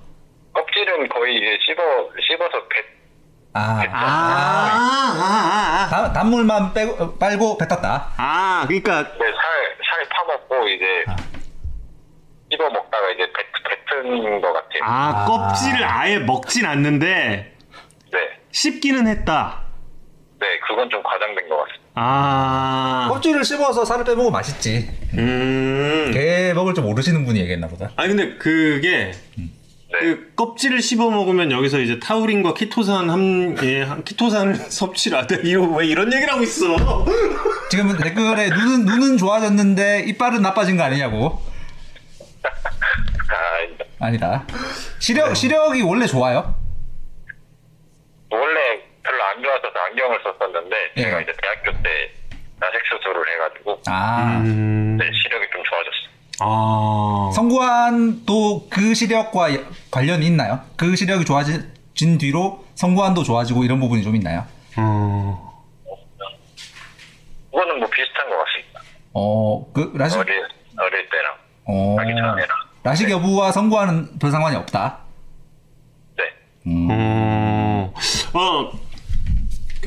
껍질은 거의 이제 씹어, 씹어서 배, 아, 아, 아, 아, 아, 단- 단물만 빼고, 빨고 뱉었다. 아, 그러니까 네, 살, 살 파먹고 이제 씹어 먹다가 이제 뱉, 뱉은 것 같아요. 아 아. 껍질을 아예 먹진 않는데 네. 씹기는 했다. 네, 그건 좀 과장된 것 같습니다. 아, 껍질을 씹어서 살을 빼먹으면 맛있지. 음. 게 먹을 줄 모르시는 분이 얘기했나 보다. 아니 근데 그게 네. 그 껍질을 씹어 먹으면 여기서 이제 타우린과 키토산 함, 예, 키토산을 섭취를 하대. 이거 왜 이런 얘기를 하고 있어? 지금 댓글에 눈은 눈은 좋아졌는데 이빨은 나빠진 거 아니냐고. 아. 아니다. 시력 시력이 원래 좋아요? 원래 별로 안 안경을 썼었는데 예. 제가 이제 대학교 때 라섹 수술을 해가지고 아. 음. 네, 시력이 좀 좋아졌어요. 아. 성구안도 그 시력과 여- 관련이 있나요? 그 시력이 좋아진 뒤로 성구안도 좋아지고 이런 부분이 좀 있나요? 어. 그거는 뭐 비슷한 것 같습니다. 어, 그 라식 어릴, 어릴 때랑 어, 하기 전에랑. 라식 여부와 성구안은 별 상관이 없다. 네. 음. 어.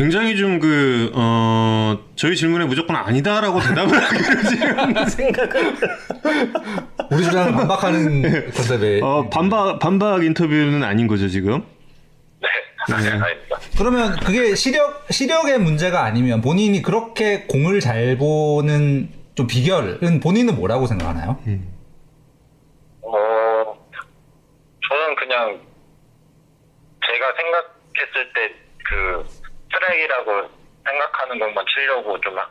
어. 굉장히 좀 그, 어, 저희 질문에 무조건 아니다라고 대답을 하기로 지금 생각을. 우리 주장을 반박하는 컨셉의. 어, 반박, 반박 인터뷰는 아닌 거죠, 지금? 네. 아닙니다. 그러면 그게 시력 시력의 문제가 아니면 본인이 그렇게 공을 잘 보는 좀 비결은 본인은 뭐라고 생각하나요? 어, 저는 그냥 제가 생각했을 때 그 스트라이크라고 생각하는 것만 치려고 좀 하,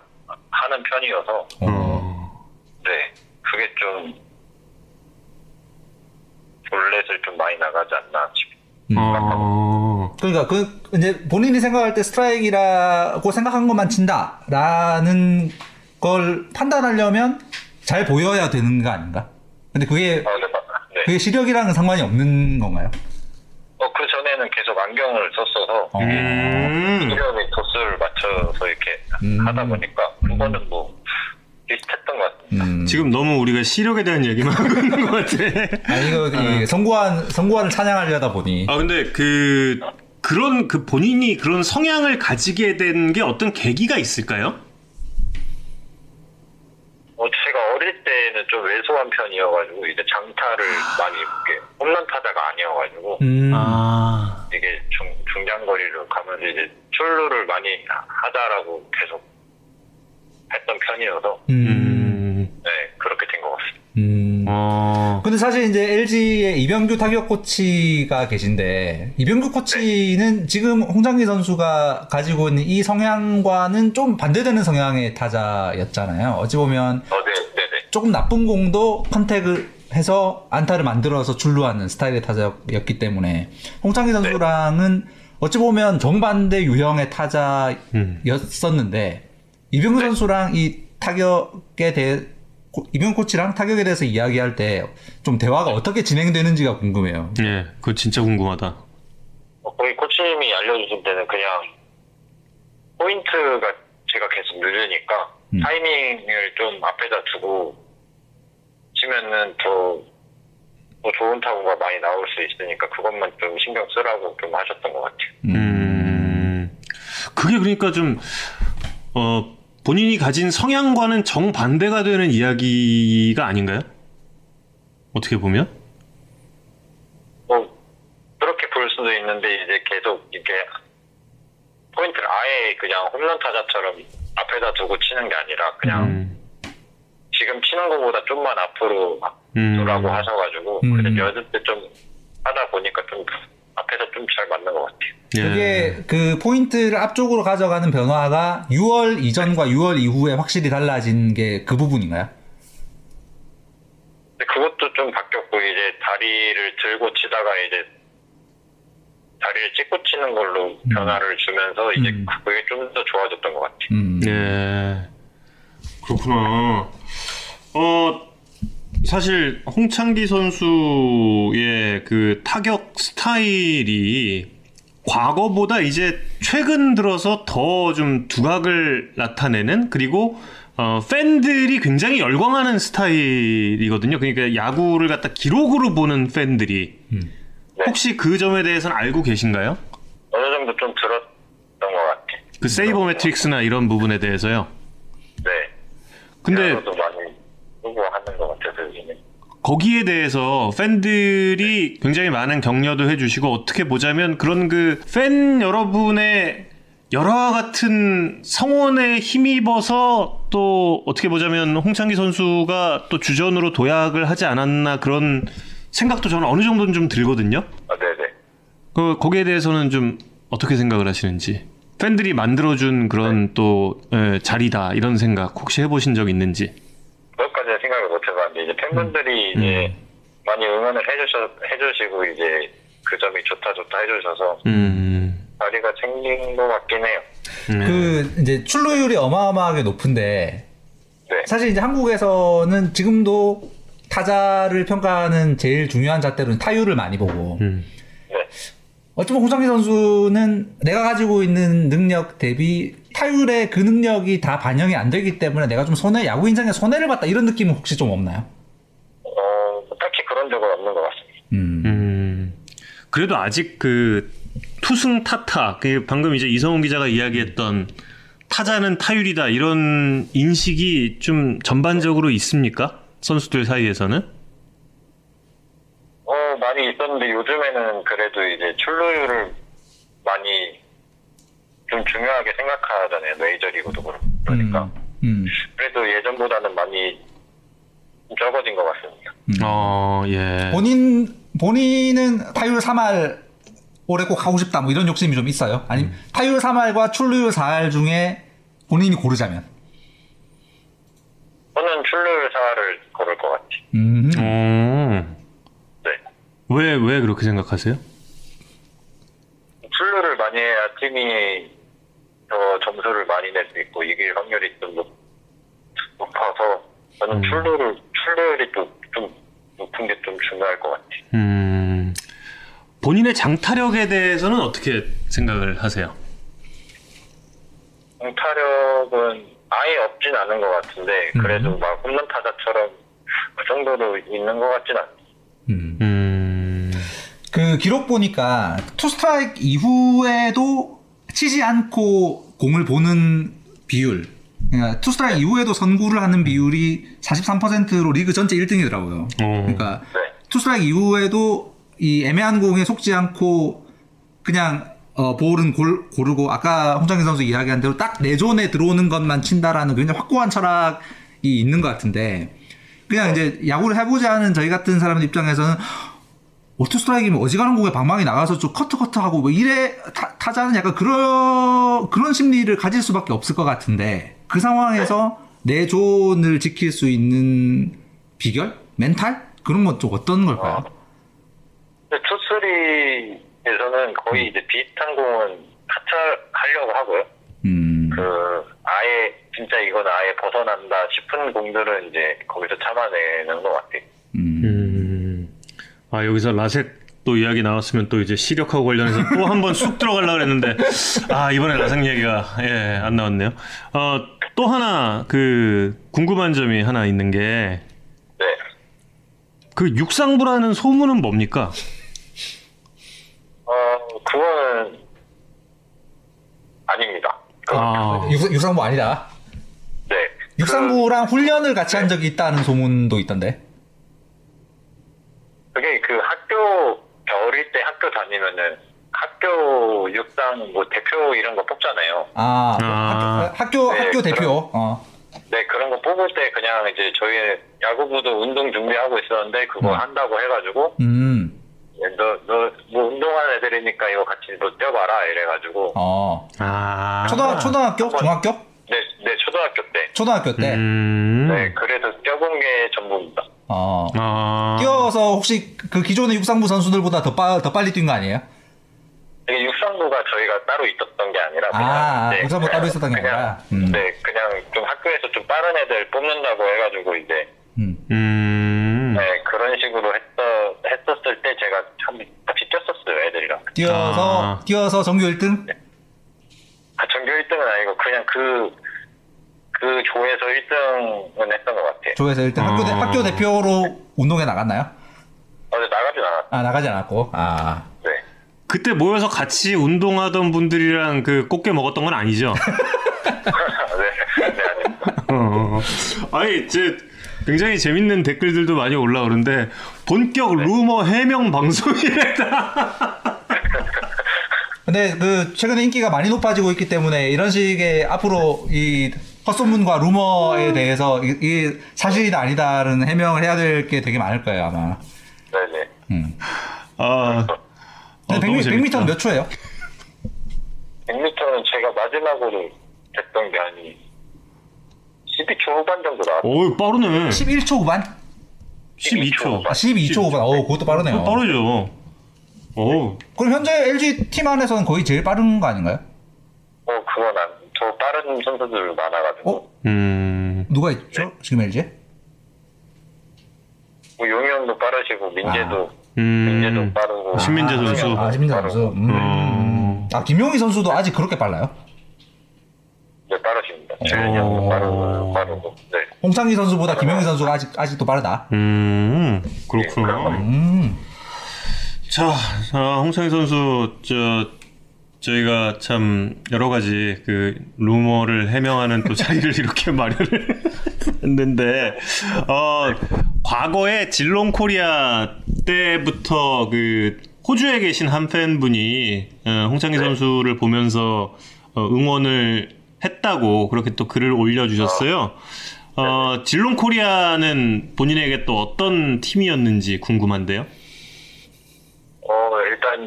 하는 편이어서 어. 네 그게 좀 볼넷을 좀 많이 나가지 않나 싶어요. 어. 그러니까 그 이제 본인이 생각할 때 스트라이크라고 생각한 것만 친다라는 걸 판단하려면 잘 보여야 되는 거 아닌가? 근데 그게 어, 네, 맞- 네. 그게 시력이랑은 상관이 없는 건가요? 어, 그 전에는 계속 안경을 썼어서 어. 음. 시력의 도수를 맞춰서 이렇게 음. 하다 보니까 그거는 뭐 비슷했던 것 같습니다. 음. 지금 너무 우리가 시력에 대한 얘기만 하고 있는 것 같아. 아니 이거 이 성구한 성구한을 찬양하려다 보니 아 근데 그 그런 그 본인이 그런 성향을 가지게 된 게 어떤 계기가 있을까요? 어, 제가 어릴 때는 좀 왜소한 편이어가지고 이제 장타를 많이 이렇게 홈런 타자가 아니어가지고 음. 아, 이게 중 중장거리를 가면서 이제 출루를 많이 하- 하자라고 계속 했던 편이어서 음. 음, 네 그렇게 된 것 같습니다. 음. 어, 근데 사실 이제 LG의 이병규 타격 코치가 계신데 이병규 코치는 지금 홍장기 선수가 가지고 있는 이 성향과는 좀 반대되는 성향의 타자였잖아요. 어찌 보면 어, 네, 네, 네. 조금 나쁜 공도 컨택을 해서 안타를 만들어서 출루하는 스타일의 타자였기 때문에 홍창기 선수랑은 어찌 보면 정반대 유형의 음. 타자였었는데 이병규 선수랑 이 타격에 대해 코- 이병규 코치랑 타격에 대해서 이야기할 때 좀 대화가 어떻게 진행되는지가 궁금해요. 예, 그거 진짜 궁금하다. 어, 거기 코치님이 알려주신 때는 그냥 포인트가 제가 계속 늦으니까 음. 타이밍을 좀 앞에다 두고 치면은 더, 더 좋은 타구가 많이 나올 수 있으니까 그것만 좀 신경 쓰라고 좀 하셨던 것 같아요. 음, 그게 그러니까 좀, 어, 본인이 가진 성향과는 정반대가 되는 이야기가 아닌가요? 어떻게 보면? 뭐 그렇게 볼 수도 있는데 이제 계속 이게 포인트를 아예 그냥 홈런 타자처럼 앞에다 두고 치는 게 아니라 그냥 음, 지금 치는 것보다 좀만 앞으로 음. 두라고 하셔가지고 음. 그래서 연습 때 좀 하다 보니까 좀 앞에서 좀 잘 맞는 것 같아요. 예. 그게 그 포인트를 앞쪽으로 가져가는 변화가 6월 이전과 6월 이후에 확실히 달라진 게 그 부분인가요? 근데 그것도 좀 바뀌었고 이제 다리를 들고 치다가 이제 다리를 찍고 치는 걸로 변화를 주면서 이제 음. 그게 좀 더 좋아졌던 것 같아요. 음. 예. 그렇구나. 어, 사실 홍창기 선수의 그 타격 스타일이 과거보다 이제 최근 들어서 더 좀 두각을 나타내는 그리고 어, 팬들이 굉장히 열광하는 스타일이거든요. 그러니까 야구를 갖다 기록으로 보는 팬들이 음. 네. 혹시 그 점에 대해서는 알고 계신가요? 어느 정도 좀 들었던 것 같아요. 그 세이버 매트릭스나 이런 부분에 대해서요. 네. 근데 도 많이 쓰고 하는 것 같아서 요즘에. 거기에 대해서 팬들이 굉장히 많은 격려도 해주시고 어떻게 보자면 그런 그 팬 여러분의 열화와 같은 성원에 힘입어서 또 어떻게 보자면 홍창기 선수가 또 주전으로 도약을 하지 않았나 그런 생각도 저는 어느 정도는 좀 들거든요. 아, 네네. 그 거기에 대해서는 좀 어떻게 생각을 하시는지 팬들이 만들어준 그런 또 예, 자리다 이런 생각 혹시 해보신 적 있는지? 그것까지는 생각을 못 해봤는데 이제 팬분들이 이제 많이 응원을 해주셔 해주시고 이제 그 점이 좋다 좋다 해주셔서 음, 자리가 생긴 것 같긴 해요. 음. 그 이제 출루율이 어마어마하게 높은데 네. 사실 이제 한국에서는 지금도 타자를 평가하는 제일 중요한 잣대로는 타율을 많이 보고 음. 네. 어쩌면 홍창기 선수는 내가 가지고 있는 능력 대비 타율의 그 능력이 다 반영이 안 되기 때문에 내가 좀 손해 야구 인생에 손해를 봤다 이런 느낌은 혹시 좀 없나요? 어, 딱히 그런 적은 없는 것 같습니다. 음. 음, 그래도 아직 그 투승 타타, 그 방금 이제 이성훈 기자가 이야기했던 타자는 타율이다 이런 인식이 좀 전반적으로 있습니까? 선수들 사이에서는? 어, 많이 있었는데 요즘에는 그래도 이제 출루율을 많이 좀 중요하게 생각하잖아요. 메이저리그도 그렇고. 그러니까. 음. 그래도 예전보다는 많이 좀 적어진 것 같습니다. 어, 예. 본인 본인은 타율 3할 올해 꼭 하고 싶다 뭐 이런 욕심이 좀 있어요? 아니면 타율 3할과 출루율 4할 중에 본인이 고르자면? 저는 출루율 4를 고를 것 같아요. 음. 어, 네. 왜, 왜 그렇게 생각하세요? 출루를 많이 해야 팀이 더 점수를 많이 낼 수 있고 이길 확률이 좀 높, 높아서 저는 음. 출루를 출루율이 좀, 좀 높은 게 좀 중요할 것 같아요. 음, 본인의 장타력에 대해서는 어떻게 생각을 하세요? 장타력은 아예 없진 않은 것 같은데 그래도 막 홈런 타자처럼 그 정도로 있는 것 같진 않아요. 음. 음. 그 기록 보니까 투 스트라이크 이후에도 치지 않고 공을 보는 비율. 그러니까 투 스트라이크 이후에도 선구를 하는 비율이 43%로 리그 전체 1등이더라고요. 어. 그러니까 네. 투 스트라이크 이후에도 이 애매한 공에 속지 않고 그냥 어, 볼은 골, 고르고 아까 홍창기 선수 이야기한 대로 딱 내 존에 들어오는 것만 친다라는 굉장히 확고한 철학이 있는 것 같은데 그냥 이제 야구를 해보자 하는 저희 같은 사람들 입장에서는 오투 스트라이크면 어지간한 공에 방망이 나가서 좀 커트 커트 하고 뭐 이래 타, 타자는 약간 그런 그런 심리를 가질 수밖에 없을 것 같은데 그 상황에서 내 존을 지킬 수 있는 비결? 멘탈? 그런 건 좀 어떤 걸까요? 근데 투쓰리 에서는 거의 이제 비슷한 공은 타차하려고 하고요. 음, 그 아예 진짜 이건 아예 벗어난다 싶은 공들은 이제 거기서 참아내는 것 같아요. 음. 음. 아 여기서 라섹 또 이야기 나왔으면 또 이제 시력하고 관련해서 또 한 번 쑥 들어가려고 그랬는데 아 이번에 라섹 얘기가 예 안 나왔네요. 어또 하나 그 궁금한 점이 하나 있는 게그 네. 육상부라는 소문은 뭡니까? 어, 그거는 아닙니다. 그, 아 육, 육상부 아니다. 네. 육상부랑 훈련을 같이 한 적이 있다는 소문도 있던데. 그, 그게 그 학교 어릴 때 학교 다니면은 학교 육상 뭐 대표 이런 거 뽑잖아요. 아, 아. 학 교 학교, 네, 학교 대표. 그럼. 어. 네, 그런 거 뽑을 때 그냥 이제 저희 야구부도 운동 준비하고 있었는데 그거 음. 한다고 해가지고 음. 너너 뭐 운동하는 애들이니까 이거 같이 너 뛰어봐라 이래가지고 어. 아. 초등 초등학교, 한번- 중학교? 네, 네 초등학교 때 초등학교 때. 음. 네, 그래서 뛰어본 게 전부입니다. 어. 아. 뛰어서 혹시 그 기존의 육상부 선수들보다 더, 빠, 더 빨리 뛴 거 아니에요? 이게 육상부가 저희가 따로 있었던 게 아니라 그냥 아, 네, 육상부 따로 그냥- 있었던 게 아니라? 음. 네, 그냥 좀 학교에서 좀 빠른 애들 뽑는다고 해가지고 이제 음. 음. 네 그런 식으로 했어 했었을 때 제가 참 같이 뛰었었어요 애들이랑. 뛰어서 아. 뛰어서 전교 1등? 아, 전교 1등은 아니고 그냥 그, 그 조에서 1등은 했던 것 같아요. 조에서 1등. 학교, 대, 어. 학교 대표로 운동에 나갔나요? 어제 나가진 않았어요. 아, 나가지 않았고. 아. 네. 그때 모여서 같이 운동하던 분들이랑 그 꽃게 먹었던 건 아니죠? 네, 네, 아닙니다. 어. 아니, 이제 굉장히 재밌는 댓글들도 많이 올라오는데 본격 루머 해명 방송이랬다. 근데 그 최근에 인기가 많이 높아지고 있기 때문에 이런 식의 앞으로 이 헛소문과 루머에 대해서 이- 이게 사실이다 아니다라는 해명을 해야 될 게 되게 많을 거예요 아마. 네네. 음. 아, 근데 어, 너무 100m, 재밌다. 100m는 몇 초예요? 100m는 제가 마지막으로 됐던 게 아니 12초 후반 정도 나왔어요. 어우 빠르네. 11초 후반? 12초. 아 12초 후반. 어 그것도 빠르네요. 빠르죠. 어우, 그럼 현재 LG 팀 안에서는 거의 제일 빠른 거 아닌가요? 어, 그건 안, 저 빠른 선수들 많아가지고. 어? 음, 누가 있죠? 지금 LG? 뭐 용이 형도 빠르시고, 민재도, 음, 민재도 빠르고. 신민재 아, 선수. 아 신민재. 선수. 음. 어. 아 김용희 선수도 아직 그렇게 빨라요? 네, 빠르십니다. 재현이 형도 어. 빠르고, 빠르고. 네. 홍창기 선수보다 김용희 선수가 아직 아직도 빠르다. 음, 그렇구나. 음. 자, 아, 홍창희 선수, 저, 저희가 참 여러 가지 그 루머를 해명하는 또 자리를 이렇게 마련을 했는데, 어, 과거에 질롱 코리아 때부터 그 호주에 계신 한 팬분이 어, 홍창기 선수를 보면서 어, 응원을 했다고 그렇게 또 글을 올려주셨어요. 어, 질롱 코리아는 본인에게 또 어떤 팀이었는지 궁금한데요. 어, 일단,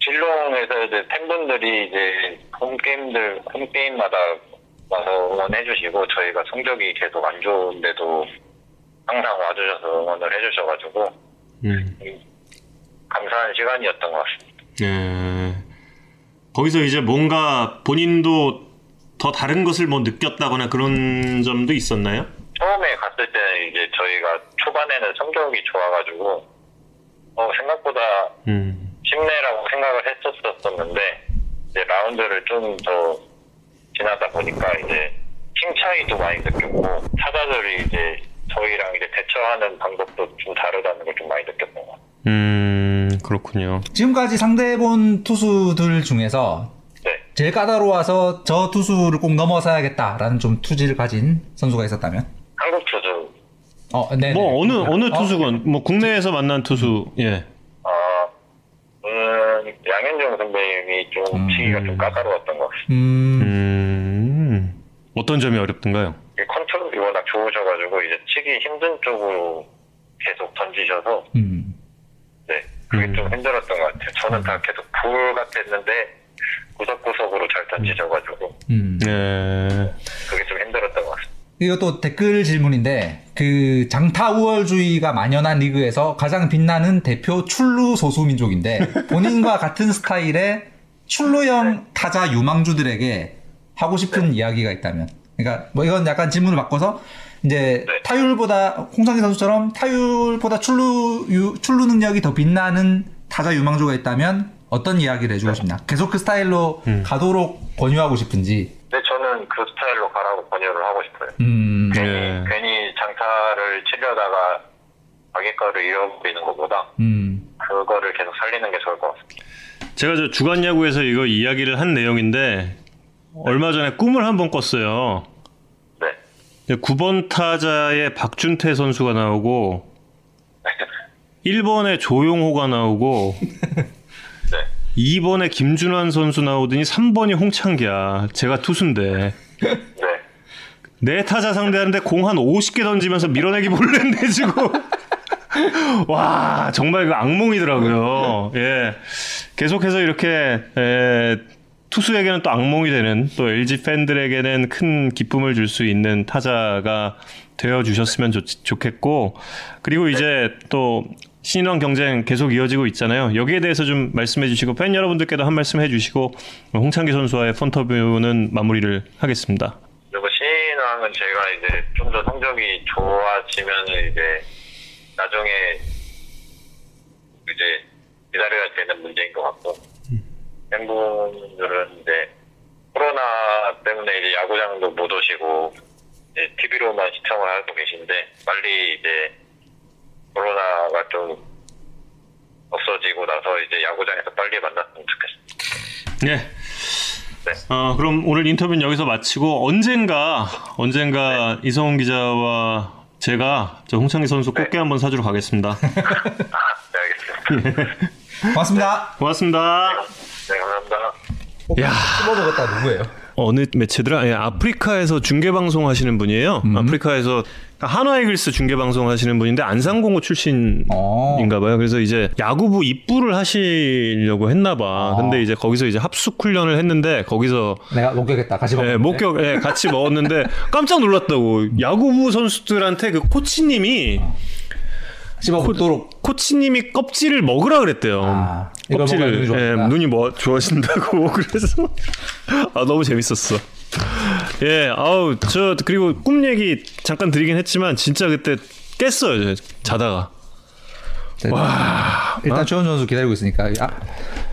질롱에서 이제 팬분들이 이제 홈게임들, 홈게임마다 와서 응원해주시고, 저희가 성적이 계속 안 좋은데도 항상 와주셔서 응원을 해주셔가지고, 음. 감사한 시간이었던 것 같습니다. 네. 거기서 이제 뭔가 본인도 더 다른 것을 뭐 느꼈다거나 그런 점도 있었나요? 처음에 갔을 때는 이제 저희가 초반에는 성적이 좋아가지고, 어, 생각보다 음. 힘내라고 생각을 했었었는데, 이제 라운드를 좀 더 지나다 보니까 이제 팀 차이도 많이 느꼈고 타자들이 이제 저희랑 이제 대처하는 방법도 좀 다르다는 걸 좀 많이 느꼈던 것 같아요. 음 그렇군요. 지금까지 상대본 투수들 중에서 네. 제일 까다로워서 저 투수를 꼭 넘어서야겠다라는 좀 투지를 가진 선수가 있었다면? 한국 투수 어, 네. 뭐 어느 어느 어? 투수건 뭐 국내에서 만난 투수 예. 아, 음, 양현종 선배님이 좀 음. 치기가 좀 까다로웠던 것 같아요. 음, 음 어떤 점이 어렵던가요? 컨트롤이 워낙 좋으셔가지고 이제 치기 힘든 쪽으로 계속 던지셔서 음. 네 그게 음. 좀 힘들었던 것 같아요. 저는 다 계속 볼 같았는데 구석구석으로 잘 던지셔가지고 음. 예. 그게 좀 힘들었던 것 같아요. 이것도 댓글 질문인데 그 장타 우월주의가 만연한 리그에서 가장 빛나는 대표 출루 소수 민족인데 본인과 같은 스타일의 출루형 타자 유망주들에게 하고 싶은 이야기가 있다면 그러니까 뭐 이건 약간 질문을 바꿔서 이제 네. 타율보다 홍상기 선수처럼 타율보다 출루 유- 출루 능력이 더 빛나는 타자 유망주가 있다면 어떤 이야기를 해주고 싶냐 계속 그 스타일로 가도록 권유하고 싶은지 근데 저는 그 스타일로 가라고 권유를 하고 싶어요. 음, 괜히, 예. 괜히 장타를 치려다가 자기 거를 잃어버리는 것보다 음, 그거를 계속 살리는 게 좋을 것 같습니다. 제가 저 주간 야구에서 이거 이야기를 한 내용인데 얼마 전에 꿈을 한 번 꿨어요. 네. 9번 타자에 박준태 선수가 나오고 1번에 조용호가 나오고 네. 2번에 김준환 선수 나오더니 3번이 홍창기야. 제가 투수인데. 네. 내 타자 상대하는데 공 한 50개 던지면서 밀어내기 몰래 내주고. 와, 정말 그 악몽이더라고요. 예. 계속해서 이렇게, 에, 투수에게는 또 악몽이 되는, 또 LG 팬들에게는 큰 기쁨을 줄 수 있는 타자가 되어 주셨으면 좋, 겠고 그리고 이제 또 신인왕 경쟁 계속 이어지고 있잖아요. 여기에 대해서 좀 말씀해 주시고, 팬 여러분들께도 한 말씀 해 주시고, 홍창기 선수와의 폰터뷰는 마무리를 하겠습니다. 그리고 신인왕은 제가 이제 좀 더 성적이 좋아지면 이제 나중에 이제 기다려야 되는 문제인 것 같고 팬분들은 이제 코로나 때문에 이제 야구장도 못 오시고 이제 TV로만 시청을 하고 계신데 빨리 이제 코로나가 좀 없어지고 나서 이제 야구장에서 빨리 만났으면 좋겠습니다. 예. 어, 그럼 오늘 인터뷰는 여기서 마치고 언젠가 언젠가 이성훈 기자와 제가 저 홍창기 선수 꽃게 한번 사주러 가겠습니다. 네, 알겠습니다. 고맙습니다. 고맙습니다. 네, 감사합니다. 야. 씹어먹었다 누구예요? 어느 매체더라? 예, 아프리카에서 중계 방송 하시는 분이에요. 아프리카에서 한화 이글스 중계 방송 하시는 분인데 안산공고 출신인가 어. 봐요. 그래서 이제 야구부 입부를 하시려고 했나 봐. 아. 근데 이제 거기서 이제 합숙 훈련을 했는데 거기서 내가 목격했다. 같이 예, 먹었는데. 목격 예, 같이 먹었는데 깜짝 놀랐다고. 야구부 선수들한테 그 코치님이 씹어먹도록. 코 치님이 껍질을 먹으라 그랬대요. 아, 껍질을 예, 좋아진다. 눈이 뭐 좋아진다고 그래서 아 너무 재밌었어. 예, 아우 저 그리고 꿈 얘기 잠깐 드리긴 했지만 진짜 그때 깼어요 저, 자다가. 와. 일단 최원 선수 기다리고 있으니까 아,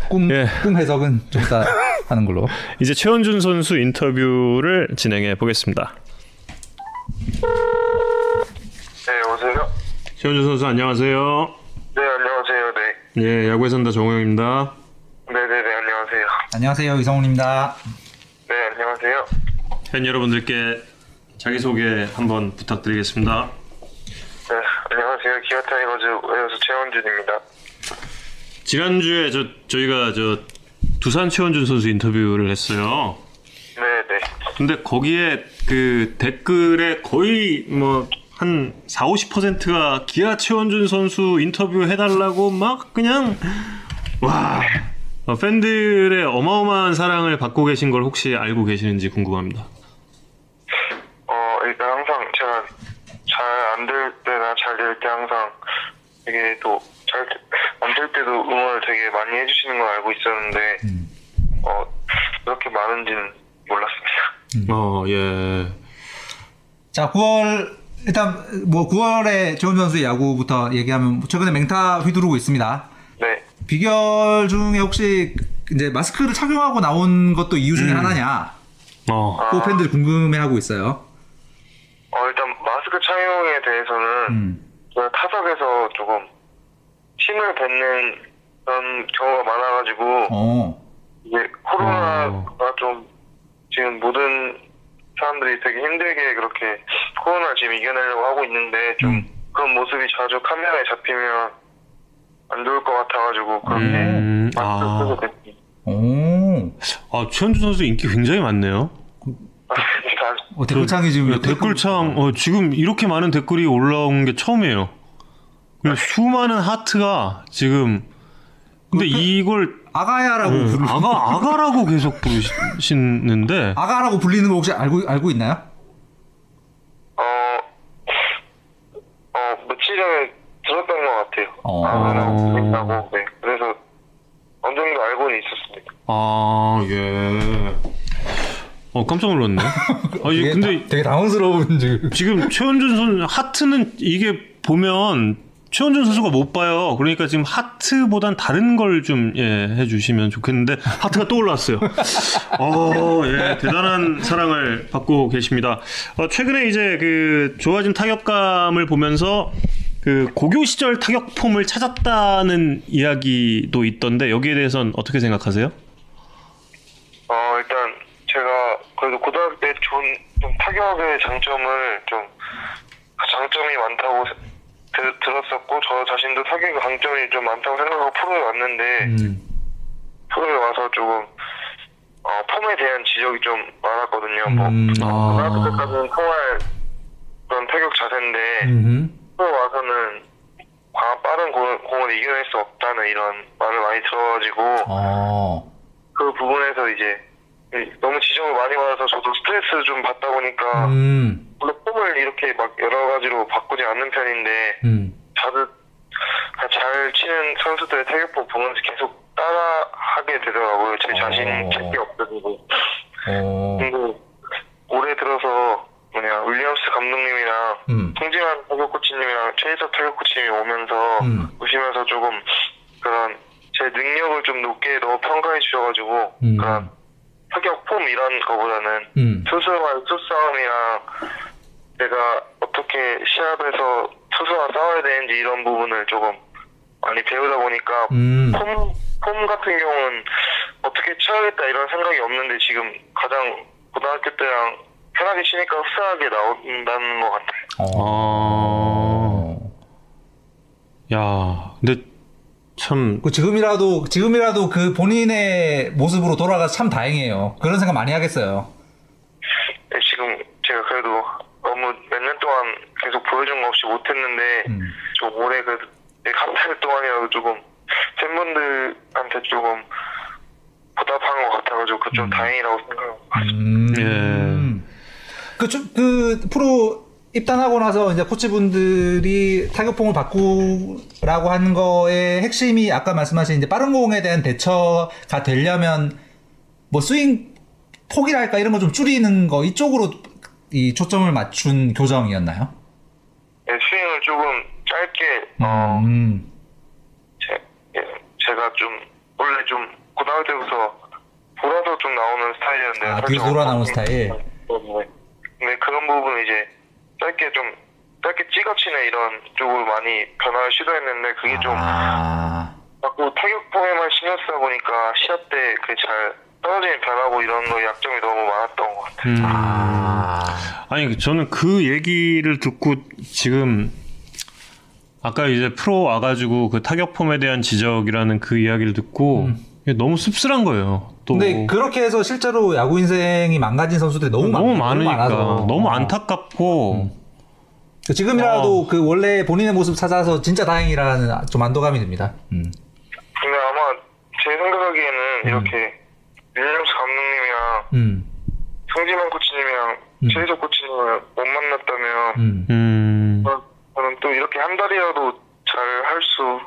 꿈, 예. 꿈 해석은 좀 이따 하는 걸로. 이제 최원준 선수 인터뷰를 진행해 보겠습니다. 네, 여보세요? 최원준 선수 안녕하세요. 네, 안녕하세요. 네. 예, 야구에 산다 정호영입니다. 네네네, 안녕하세요. 안녕하세요. 이성훈입니다. 네, 안녕하세요. 팬 여러분들께 자기 소개 한번 부탁드리겠습니다. 네, 안녕하세요. 기아 타이거즈 외야수 최원준입니다. 지난주에 저 저희가 저 두산 최원준 선수 인터뷰를 했어요. 네네. 근데 거기에 그 댓글에 거의 뭐 한 4, 50%가 기아 최원준 선수 인터뷰 해달라고 막 그냥 와 어, 팬들의 어마어마한 사랑을 받고 계신 걸 혹시 알고 계시는지 궁금합니다. 어, 일단 항상 제가 잘 안 될 때나 잘 될 때 항상 되게 또 잘 안 될 때도 응원을 되게 많이 해주시는 걸 알고 있었는데, 어, 그렇게 많은지는 몰랐습니다. 어 예. 자, 9월 일단 뭐 9월에 최원 선수의 야구부터 얘기하면 최근에 맹타 휘두르고 있습니다. 네. 비결 중에 혹시 이제 마스크를 착용하고 나온 것도 이유 중에 음. 하나냐? 어. 그 팬들이 궁금해하고 있어요. 어, 일단 마스크 착용에 대해서는 음. 제가 타석에서 조금 침을 뱉는 그런 경우가 많아가지고 어. 이게 코로나가 좀 지금 모든 사람들이 되게 힘들게 그렇게 코로나 지금 이겨내려고 하고 있는데 좀 음. 그런 모습이 자주 카메라에 잡히면 안 좋을 것 같아가지고 그렇게 음, 아. 됐습니다. 오. 아, 최현준 선수 인기 굉장히 많네요. 어, 댓글창이 지금 네, 댓글창 어, 지금 이렇게 많은 댓글이 올라온 게 처음이에요. 그리고 수많은 하트가 지금 근데 이걸 아가야라고 음, 부르 아가 아가라고 계속 부르시는데 아가라고 불리는 거 혹시 알고 알고 있나요? 어, 어, 며칠 전에 들었던 것 같아요. 어. 아, 그렇다고, 네. 그래서 어느 정도 알고는 있었습니다. 아 예. 어 깜짝 놀랐네. 아 되게, 이 근데 되게 당황스러운 지금. 지금 최현준 선 하트는 이게 보면 최현준 선수가 못 봐요. 그러니까 지금 하트보단 다른 걸 좀 예, 해주시면 좋겠는데 하트가 또 올랐어요. 어, 예, 대단한 사랑을 받고 계십니다. 어, 최근에 이제 그 좋아진 타격감을 보면서 그 고교 시절 타격 폼을 찾았다는 이야기도 있던데 여기에 대해서는 어떻게 생각하세요? 어, 일단 제가 그래도 고등학교 때 좋은 좀 타격의 장점을 좀 장점이 많다고 세- 들, 들었었고 저 자신도 타격의 강점이 좀 많다고 생각하고 프로에 왔는데 음. 프로에 와서 조금 어, 폼에 대한 지적이 좀 많았거든요. 뭐 음. 고등학교 아, 때까지는 통할 그런 타격 자세인데 음. 프로에 와서는 과- 빠른 공, 공을 이겨낼 수 없다는 이런 말을 많이 들어가지고 어. 그 부분에서 이제 너무 지적을 많이 받아서 저도 스트레스 좀 받다 보니까 음. 물론 폼을 이렇게 막 여러 가지로 바꾸지 않는 편인데 음. 다들 잘 치는 선수들의 타격폼 보면서 계속 따라하게 되더라고요. 제 자신 어. 찾기 없어지고. 어. 근데 올해 들어서 뭐냐 윌리엄스 감독님이랑 음. 송지환 타격 코치님이랑 최희석 타격 코치님이 오면서 음. 오시면서 조금 그런 제 능력을 좀 높게 더 평가해 주셔가지고 음. 그런 타격 폼 이런 거보다는 음. 투수와의 투싸움이랑 내가 어떻게 시합에서 투수와 싸워야 되는지 이런 부분을 조금 많이 배우다 보니까 음. 폼, 폼 같은 경우는 어떻게 쳐야겠다 이런 생각이 없는데 지금 가장 고등학교 때랑 편하게 치니까 흡사하게 나온다는 것 같아요. 어. 야, 근데 참 그 지금이라도 지금이라도 그 본인의 모습으로 돌아가서 참 다행이에요. 그런 생각 많이 하겠어요. 네, 지금 제가 그래도 너무 몇 년 동안 계속 보여준 거 없이 못했는데 음. 좀 올해 그래도 한달 동안이라도 조금 팬분들한테 조금 보답한 것 같아가지고 그좀 다행이라고 생각하고 음. 그, 좀- 그 프로 입단하고 나서 이제 코치분들이 타격폼을 바꾸라고 하는 거의 핵심이 아까 말씀하신 이제 빠른 공에 대한 대처가 되려면 뭐 스윙 폭이랄까 이런 거 좀 줄이는 거 이쪽으로 이 초점을 맞춘 교정이었나요? 네, 스윙을 조금 짧게 어 음. 제, 예, 제가 좀 원래 좀 고등학교 때부터 돌아서 좀 나오는 스타일이었는데 아, 돌아 나오는 어, 스타일? 네. 근데 그런 부분 이제 짧게 좀 짧게 찍어치는 이런 쪽으로 많이 변화를 시도했는데 그게 좀 아. 자꾸 타격폼에만 신경 쓰다 보니까 시합 때 그 잘 떨어지는 변하고 이런 거 약점이 너무 많았던 것 같아요. 음, 아. 아니 저는 그 얘기를 듣고 지금 아까 이제 프로 와가지고 그 타격 폼에 대한 지적이라는 그 이야기를 듣고 이게 너무 씁쓸한 거예요. 또 음. 근데 그렇게 해서 실제로 야구 인생이 망가진 선수들이 너무, 너무 많, 많으니까 많아서. 너무 어. 안타깝고 그 지금이라도 어. 그 원래 본인의 모습 찾아서 진짜 다행이라는 좀 안도감이 듭니다. 음. 근데 아마 제 생각하기에는 이렇게 윌리엄스 감독님이랑 음. 성진환 코치님이랑 음. 최희석 코치님을 못 만났다면 음. 음, 저는 또 이렇게 한 달이라도 잘 할 수,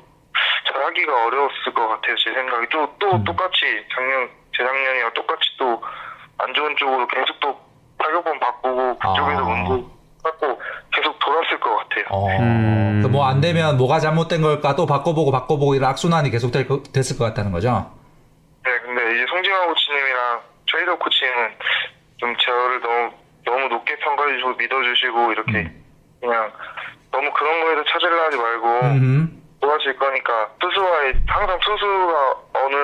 잘 하기가 어려웠을 것 같아요, 제 생각이. 또, 또 음. 똑같이 작년, 재작년이랑 똑같이 또 안 좋은 쪽으로 계속 또 타격본 바꾸고 그쪽에서 아. 문제 갖고 계속 돌았을 것 같아요. 어. 음. 뭐안 되면 뭐가 잘못된 걸까 또 바꿔보고 바꿔보고 이런 악순환이 계속 될, 거- 됐을 것 같다는 거죠. 네, 근데 사이더 코치는 좀 저를 너무 너무 높게 평가해주시고 믿어주시고 이렇게 그냥 너무 그런 거에서 찾으려 하지 말고 음. 도와줄 거니까 투수와의 항상 투수가 어느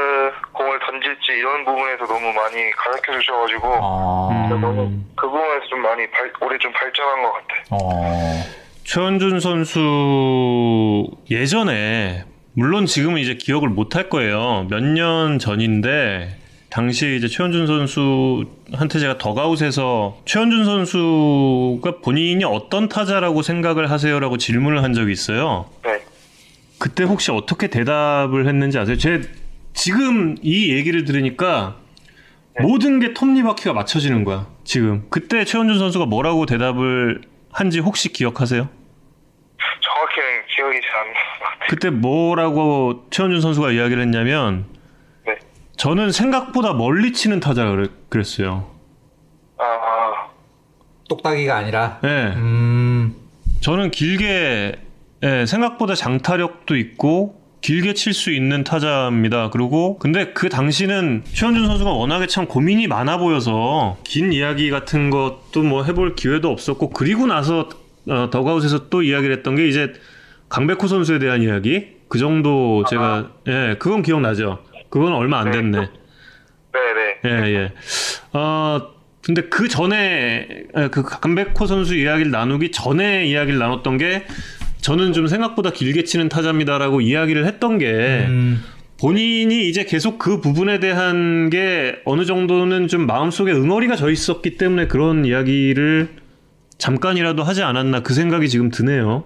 공을 던질지 이런 부분에서 너무 많이 가르쳐 주셔가지고 아. 너무 그 부분에서 좀 많이 발, 올해 좀 발전한 것 같아요. 어. 최원준 선수 예전에 물론 지금은 이제 기억을 못 할 거예요. 몇 년 전인데 당시 이제 최원준 선수한테 제가 더가웃에서 최원준 선수가 본인이 어떤 타자라고 생각을 하세요라고 질문을 한 적이 있어요. 네. 그때 혹시 어떻게 대답을 했는지 아세요? 제 지금 이 얘기를 들으니까 모든 게 톱니바퀴가 맞춰지는 거야. 지금 그때 최원준 선수가 뭐라고 대답을 한지 혹시 기억하세요? 정확히는 기억이 잘안 같아요. 그때 뭐라고 최원준 선수가 이야기를 했냐면 네. 저는 생각보다 멀리 치는 타자라 그랬- 그랬어요. 아, 아, 똑딱이가 아니라. 예. 음. 저는 길게 예, 생각보다 장타력도 있고 길게 칠 수 있는 타자입니다. 그리고 근데 그 당시는 최원준 선수가 워낙에 참 고민이 많아 보여서 긴 이야기 같은 것도 뭐 해볼 기회도 없었고 그리고 나서 어, 더가웃에서 또 이야기를 했던 게 이제 강백호 선수에 대한 이야기 그 정도 제가 예 그건 기억나죠. 그건 얼마 안 됐네. 네네. 예, 예. 어, 근데 그 전에, 에, 그 강백호 선수 이야기를 나누기 전에 이야기를 나눴던 게 저는 좀 생각보다 길게 치는 타자입니다라고 이야기를 했던 게 음. 본인이 이제 계속 그 부분에 대한 게 어느 정도는 좀 마음속에 응어리가 져 있었기 때문에 그런 이야기를 잠깐이라도 하지 않았나 그 생각이 지금 드네요.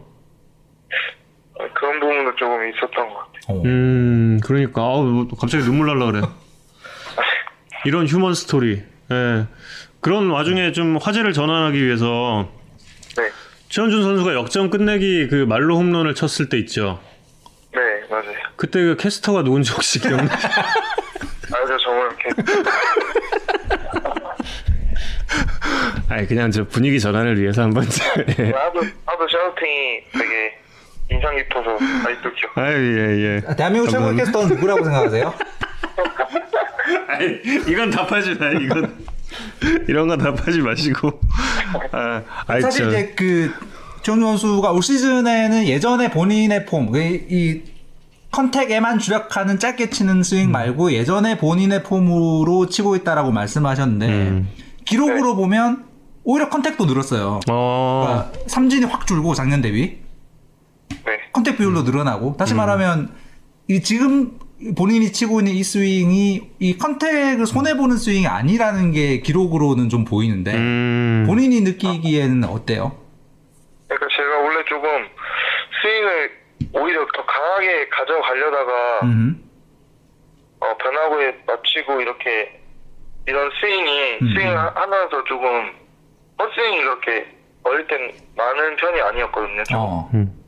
어, 그런 부분도 조금 있었던 것 같아요. 어. 음, 그러니까 아우 갑자기 눈물 날라 그래. 이런 휴먼 스토리. 예. 그런 와중에 좀 화제를 전환하기 위해서 네. 최원준 선수가 역전 끝내기 그 말로 홈런을 쳤을 때 있죠. 네, 맞아요. 그때 그 캐스터가 누군지 혹시 기억나? 알죠, 정말 이렇게. 아니 그냥 저 분위기 전환을 위해서 한번. 예. 하도, 하도 샤우팅이 되게 인상 깊어서 아직도 기억. 아유 예 예. 대한민국 최고의 감사합니다. 캐스터는 누구라고 생각하세요? 아니 이건 답하지 마 이건 이런 건 답하지 마시고. 아, 아이, 사실 저- 이제 그 최원준 선수가 올 시즌에는 예전에 본인의 폼, 그이 컨택에만 주력하는 짧게 치는 스윙 음. 말고 예전에 본인의 폼으로 치고 있다라고 말씀하셨는데 음. 기록으로 보면 오히려 contact도 늘었어요. 어. 그러니까 삼진이 확 줄고 작년 대비 네. contact 비율도 늘어나고 음. 다시 말하면 이 지금 본인이 치고 있는 이 스윙이 이 contact을 손해 보는 스윙이 아니라는 게 기록으로는 좀 보이는데 음. 본인이 느끼기에는 어때요? 그러니까 제가 원래 조금 스윙을 오히려 더 강하게 가져가려다가 음. 어, 변화구에 맞추고 이렇게 이런 스윙이 음. 스윙을 하- 하면서 조금 헛스윙이 이렇게 어릴 땐 많은 편이 아니었거든요. 좀. 어. 음.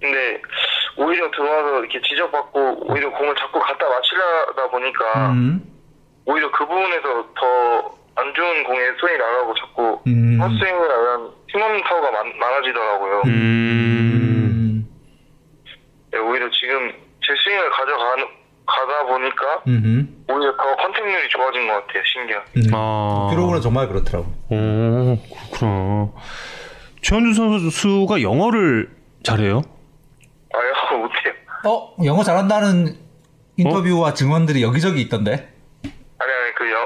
근데 오히려 들어와서 이렇게 지적받고 오히려 공을 자꾸 갖다 맞추려다 보니까 음. 오히려 그 부분에서 더 안 좋은 공에 손이 나가고 자꾸 음. 헛스윙을 하면 힘없는 타구가 많, 많아지더라고요. 음. 음. 네, 오히려 지금 제 스윙을 가져가 가다 보니까 음. 오히려 더 컨택률이 좋아진 것 같아요. 신기하게. 음. 아. 기록으로는 정말 그렇더라고. 오, 그렇구나. 최원준 선수가 영어를 잘해요? 어 영어 잘한다는 인터뷰와 증언들이 여기저기 있던데. 아니, 아니, 그 여,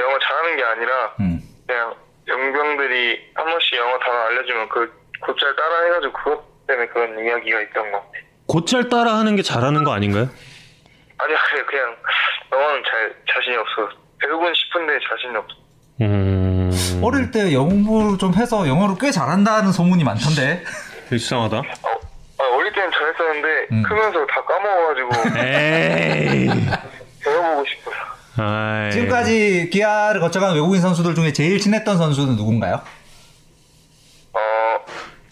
영어 잘하는 게 아니라 음. 그냥 용병들이 한 번씩 영어 단어 알려주면 그 곧잘 따라 해가지고 그것 때문에 그런 이야기가 있던 것 같아요. 곧잘 따라 하는 게 잘하는 거 아닌가요? 아니야, 그냥, 그냥 영어는 잘 자신이 없어. 배우고 싶은데 자신이 없어. 음. 어릴 때 영어 공부를 좀 해서 영어를 꽤 잘한다는 소문이 많던데. 이상하다. 어, 아, 어릴 때는 잘했었는데 음. 크면서 다 까먹어가지고 에이. 배워보고 싶어요. 아이. 지금까지 기아를 거쳐간 외국인 선수들 중에 제일 친했던 선수는 누군가요? 어,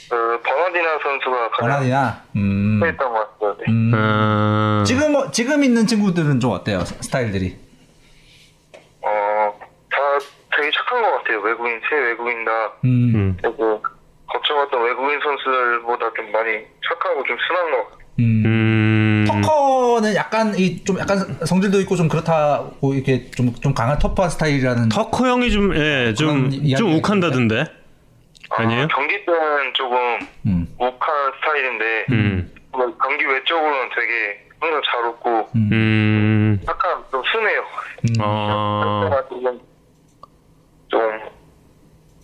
그 버나디나 선수가 가장 버나디나. 음. 했던 것 같아요. 네. 음. 음. 지금 뭐- 지금 있는 친구들은 좀 어때요? 스- 스타일들이. 어, 다 되게 착한 것 같아요. 외국인, 새 외국인 다. 음. 음. 그리고 거쳐갔던 외국인 선수들보다 좀 많이 착하고 좀 순한 것 같아요. 음. 음. 턱 터커는 약간 이 좀 약간 성질도 있고 좀 그렇다고 이렇게 좀 좀 강한 터프한 스타일이라는 터커 형이 좀, 예, 좀, 그런 이야기가 좀 욱한다던데? 아 니에요? 아, 경기 때는 조금 음. 욱한 스타일인데 음, 뭐 경기 외적으로는 되게 항상 잘 웃고 음, 약간 좀 순해요. 아, 때가 조금 좀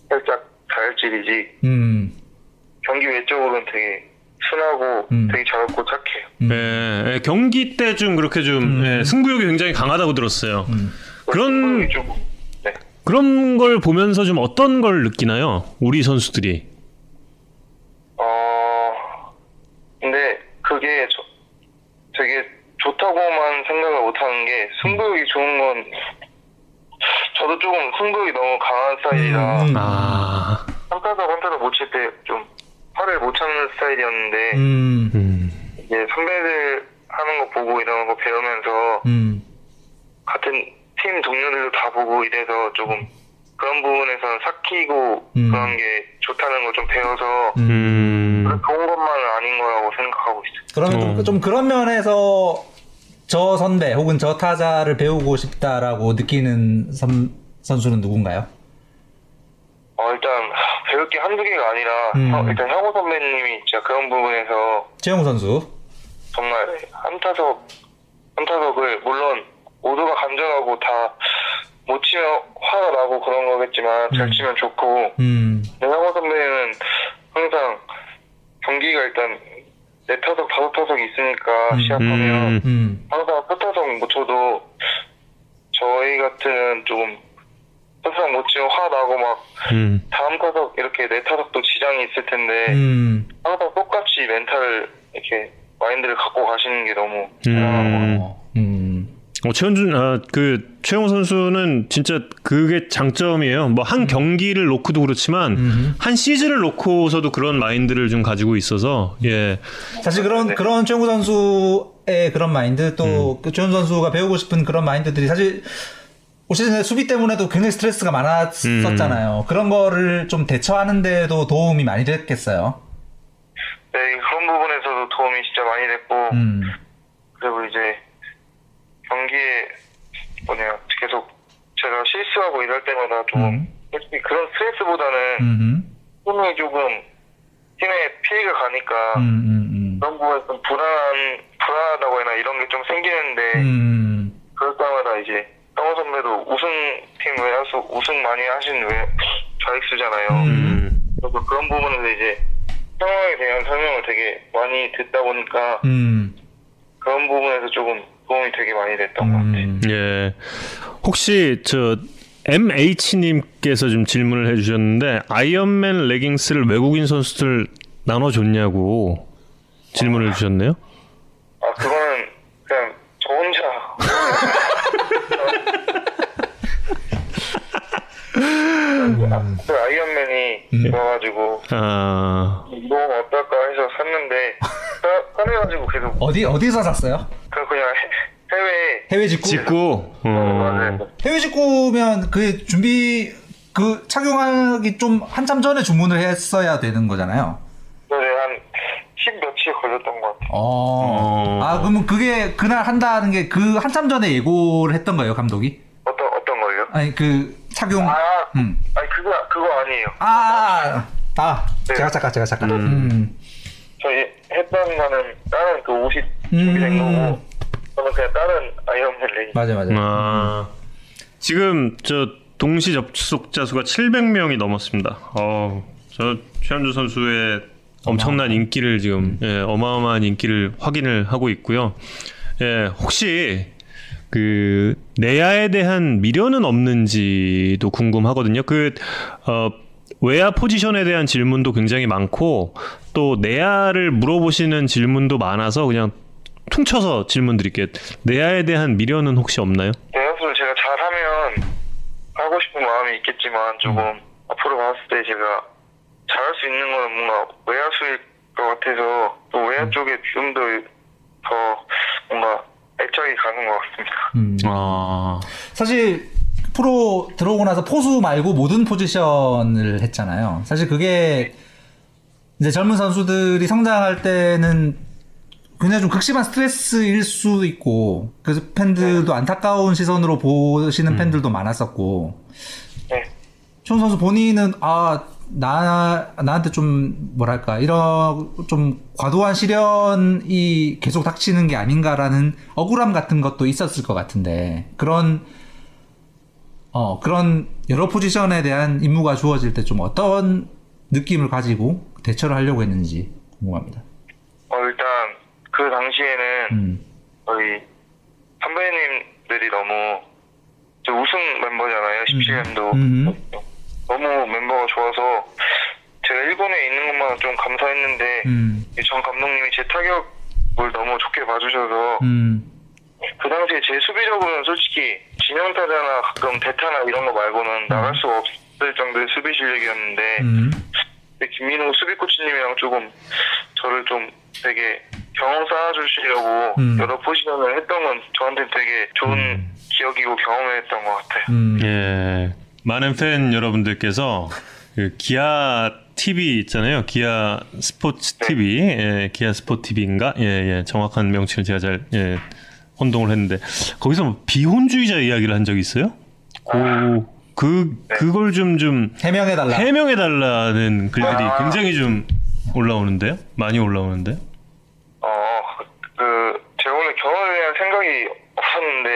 살짝 자율질이지 음. 경기 외적으로는 되게 순하고 음. 되게 잘 웃고 착해요. 예, 예, 경기 때 좀 그렇게 좀, 예, 승부욕이 굉장히 강하다고 들었어요. 그런, 음. 좀 네. 그런 걸 보면서 좀 어떤 걸 느끼나요? 우리 선수들이. 어 근데 그게 저, 되게 좋다고만 생각을 못하는 게 승부욕이 좋은 건 저도 조금 승부욕이 너무 강한 스타일이라 음. 아, 한타석 한타석 못칠 때 좀 화를 못 참는 스타일이었는데 음. 음, 이제 선배들 하는 거 보고 이런 거 배우면서 음. 같은 팀 동료들도 다 보고 이래서 조금 그런 부분에서 삭히고 음. 그런 게 좋다는 걸 좀 배워서 음, 좋은 것만은 아닌 거라고 생각하고 있어요. 그러면 좀, 어. 좀 그런 면에서 저 선배 혹은 저 타자를 배우고 싶다라고 느끼는 선, 선수는 누군가요? 어, 일단 배울 게 한두 개가 아니라 음. 형- 일단 형우 선배님이 진짜 그런 부분에서 최영우 선수. 정말 한타석 한타석을 물론 모두가 간절하고 다 못 치면 화가 나고 그런 거겠지만 잘 치면 좋고 음. 형우 선배는 항상 경기가 일단 네 타석 다섯 타석 있으니까 음. 시합하면 음, 음. 항상 첫 타석 못 쳐도 저희 같은 조금 첫 타석 못 치면 화 나고 막 음, 다음 타석 이렇게 네 타석도 지장이 있을 텐데 음. 항상 똑같이 멘탈 이렇게 마인드를 갖고 가시는 게 너무 음. 어, 음. 어, 최현준, 아, 그, 최영호 선수는 진짜 그게 장점이에요. 뭐, 한 경기를 놓고도 그렇지만, 음. 한 시즌을 놓고서도 그런 마인드를 좀 가지고 있어서, 예. 사실 그런 그런 최영우 선수의 그런 마인드 또 음. 그 최영우 선수가 배우고 싶은 그런 마인드들이 사실 올 시즌에 수비 때문에도 굉장히 스트레스가 많았었잖아요. 그런 거를 좀 대처하는 데도 도움이 많이 됐겠어요. 네 그런 부분에서도 도움이 진짜 많이 됐고 음. 그리고 이제 경기에 뭐냐 계속 제가 실수하고 이럴 때마다 좀 음. 솔직히 그런 스트레스보다는 음. 팀이 조금 팀에 피해가 가니까 음. 음. 그런 부분에서 좀 불안한 불안하다고 해나 이런 게 좀 생기는데 음. 그럴 때마다 이제 형호 선배도 우승팀 외야수 우승 많이 하신 외 좌익수잖아요. 음, 그래서 그런 부분에서 이제 상황에 대한 설명을 되게 많이 듣다 보니까 음. 그런 부분에서 조금 도움이 되게 많이 됐던 것 같아요. 음. 예. 혹시, 저, MH님께서 좀 질문을 해주셨는데, 아이언맨 레깅스를 외국인 선수들 나눠줬냐고 질문을 주셨네요. 아 그거는 그냥 저 혼자 그 아이언맨이 와가지고 아, 너무 어떨까 해서 샀는데 사- 사내가지고 계속 어디 어디서 샀어요? 그 그냥 해- 해외 해외 직구. 직구. 어, 어. 맞아요. 해외 직구면 그 준비 그 착용하기 좀 한참 전에 주문을 했어야 되는 거잖아요. 그래서 한10 며칠 걸렸던 것 같아요. 어. 어. 아 그러면 그게 그날 한다는 게 그 한참 전에 예고를 했던 거예요 감독이? 어떤 어떤 걸요? 아니 그 착용. 아, 음. 아니 그거 그거 아니에요. 아, 아, 네. 제가 잠깐 제가 잠깐. 음. 저희 했던 거는 다른 그 옷이 준비된 음. 거고 저는 그냥 다른 아이언맨 레깅. 맞아 맞아. 아, 지금 저 동시 접속자 수가 700명이 넘었습니다. 어, 저 최현주 선수의 엄청난 인기를 지금 예, 어마어마한 인기를 확인을 하고 있고요. 예, 혹시 그 내야에 대한 미련은 없는지도 궁금하거든요. 그 어, 외야 포지션에 대한 질문도 굉장히 많고 또 내야를 물어보시는 질문도 많아서 그냥 퉁쳐서 질문 드릴게요. 내야에 대한 미련은 혹시 없나요? 내야수를 제가 잘하면 하고 싶은 마음이 있겠지만 조금 음. 앞으로 봤을 때 제가 잘할 수 있는 거는 뭔가 외야수일 것 같아서 또 외야 음. 쪽에 좀 더 더 뭔가 애착이 가는 것 같습니다. 음. 아, 사실 프로 들어오고 나서 포수 말고 모든 포지션을 했잖아요. 사실 그게 이제 젊은 선수들이 성장할 때는 굉장히 좀 극심한 스트레스일 수도 있고 그래서 팬들도 안타까운 시선으로 보시는 팬들도 많았었고 네. 촌 선수 본인은 아 나 나한테 좀 뭐랄까 이런 좀 과도한 시련이 계속 닥치는 게 아닌가라는 억울함 같은 것도 있었을 것 같은데 그런 어 그런 여러 포지션에 대한 임무가 주어질 때 좀 어떤 느낌을 가지고 대처를 하려고 했는지 궁금합니다. 어, 일단 그 당시에는 음. 저희 선배님들이 너무 저 우승 멤버잖아요. 17년도. 음. 너무 멤버가 좋아서 제가 일본에 있는 것만 좀 감사했는데 음. 이전 감독님이 제 타격을 너무 좋게 봐주셔서 음. 그 당시에 제 수비적으로는 솔직히 진영타자나 가끔 대타나 이런 거 말고는 나갈 수가 없을 정도의 수비 실력이었는데 음. 김민호 수비 코치님이랑 조금 저를 좀 되게 경험 쌓아주시려고 음. 여러 포지션을 했던 건 저한테 되게 좋은 기억이고 경험했던 것 같아요. 음. 예, 많은 팬 여러분들께서 그 기아 TV 있잖아요. 기아 스포츠 TV, 예, 기아 스포츠 TV인가? 예, 예, 정확한 명칭을 제가 잘 예, 혼동을 했는데 거기서 뭐 비혼주의자 이야기를 한 적이 있어요? 그, 그 그걸 좀좀 해명해 달라. 해명해 달라는 글들이 아. 굉장히 좀 올라오는데요. 많이 올라오는데요. 어, 그 제가 원래 결혼에 대한 생각이 없었는데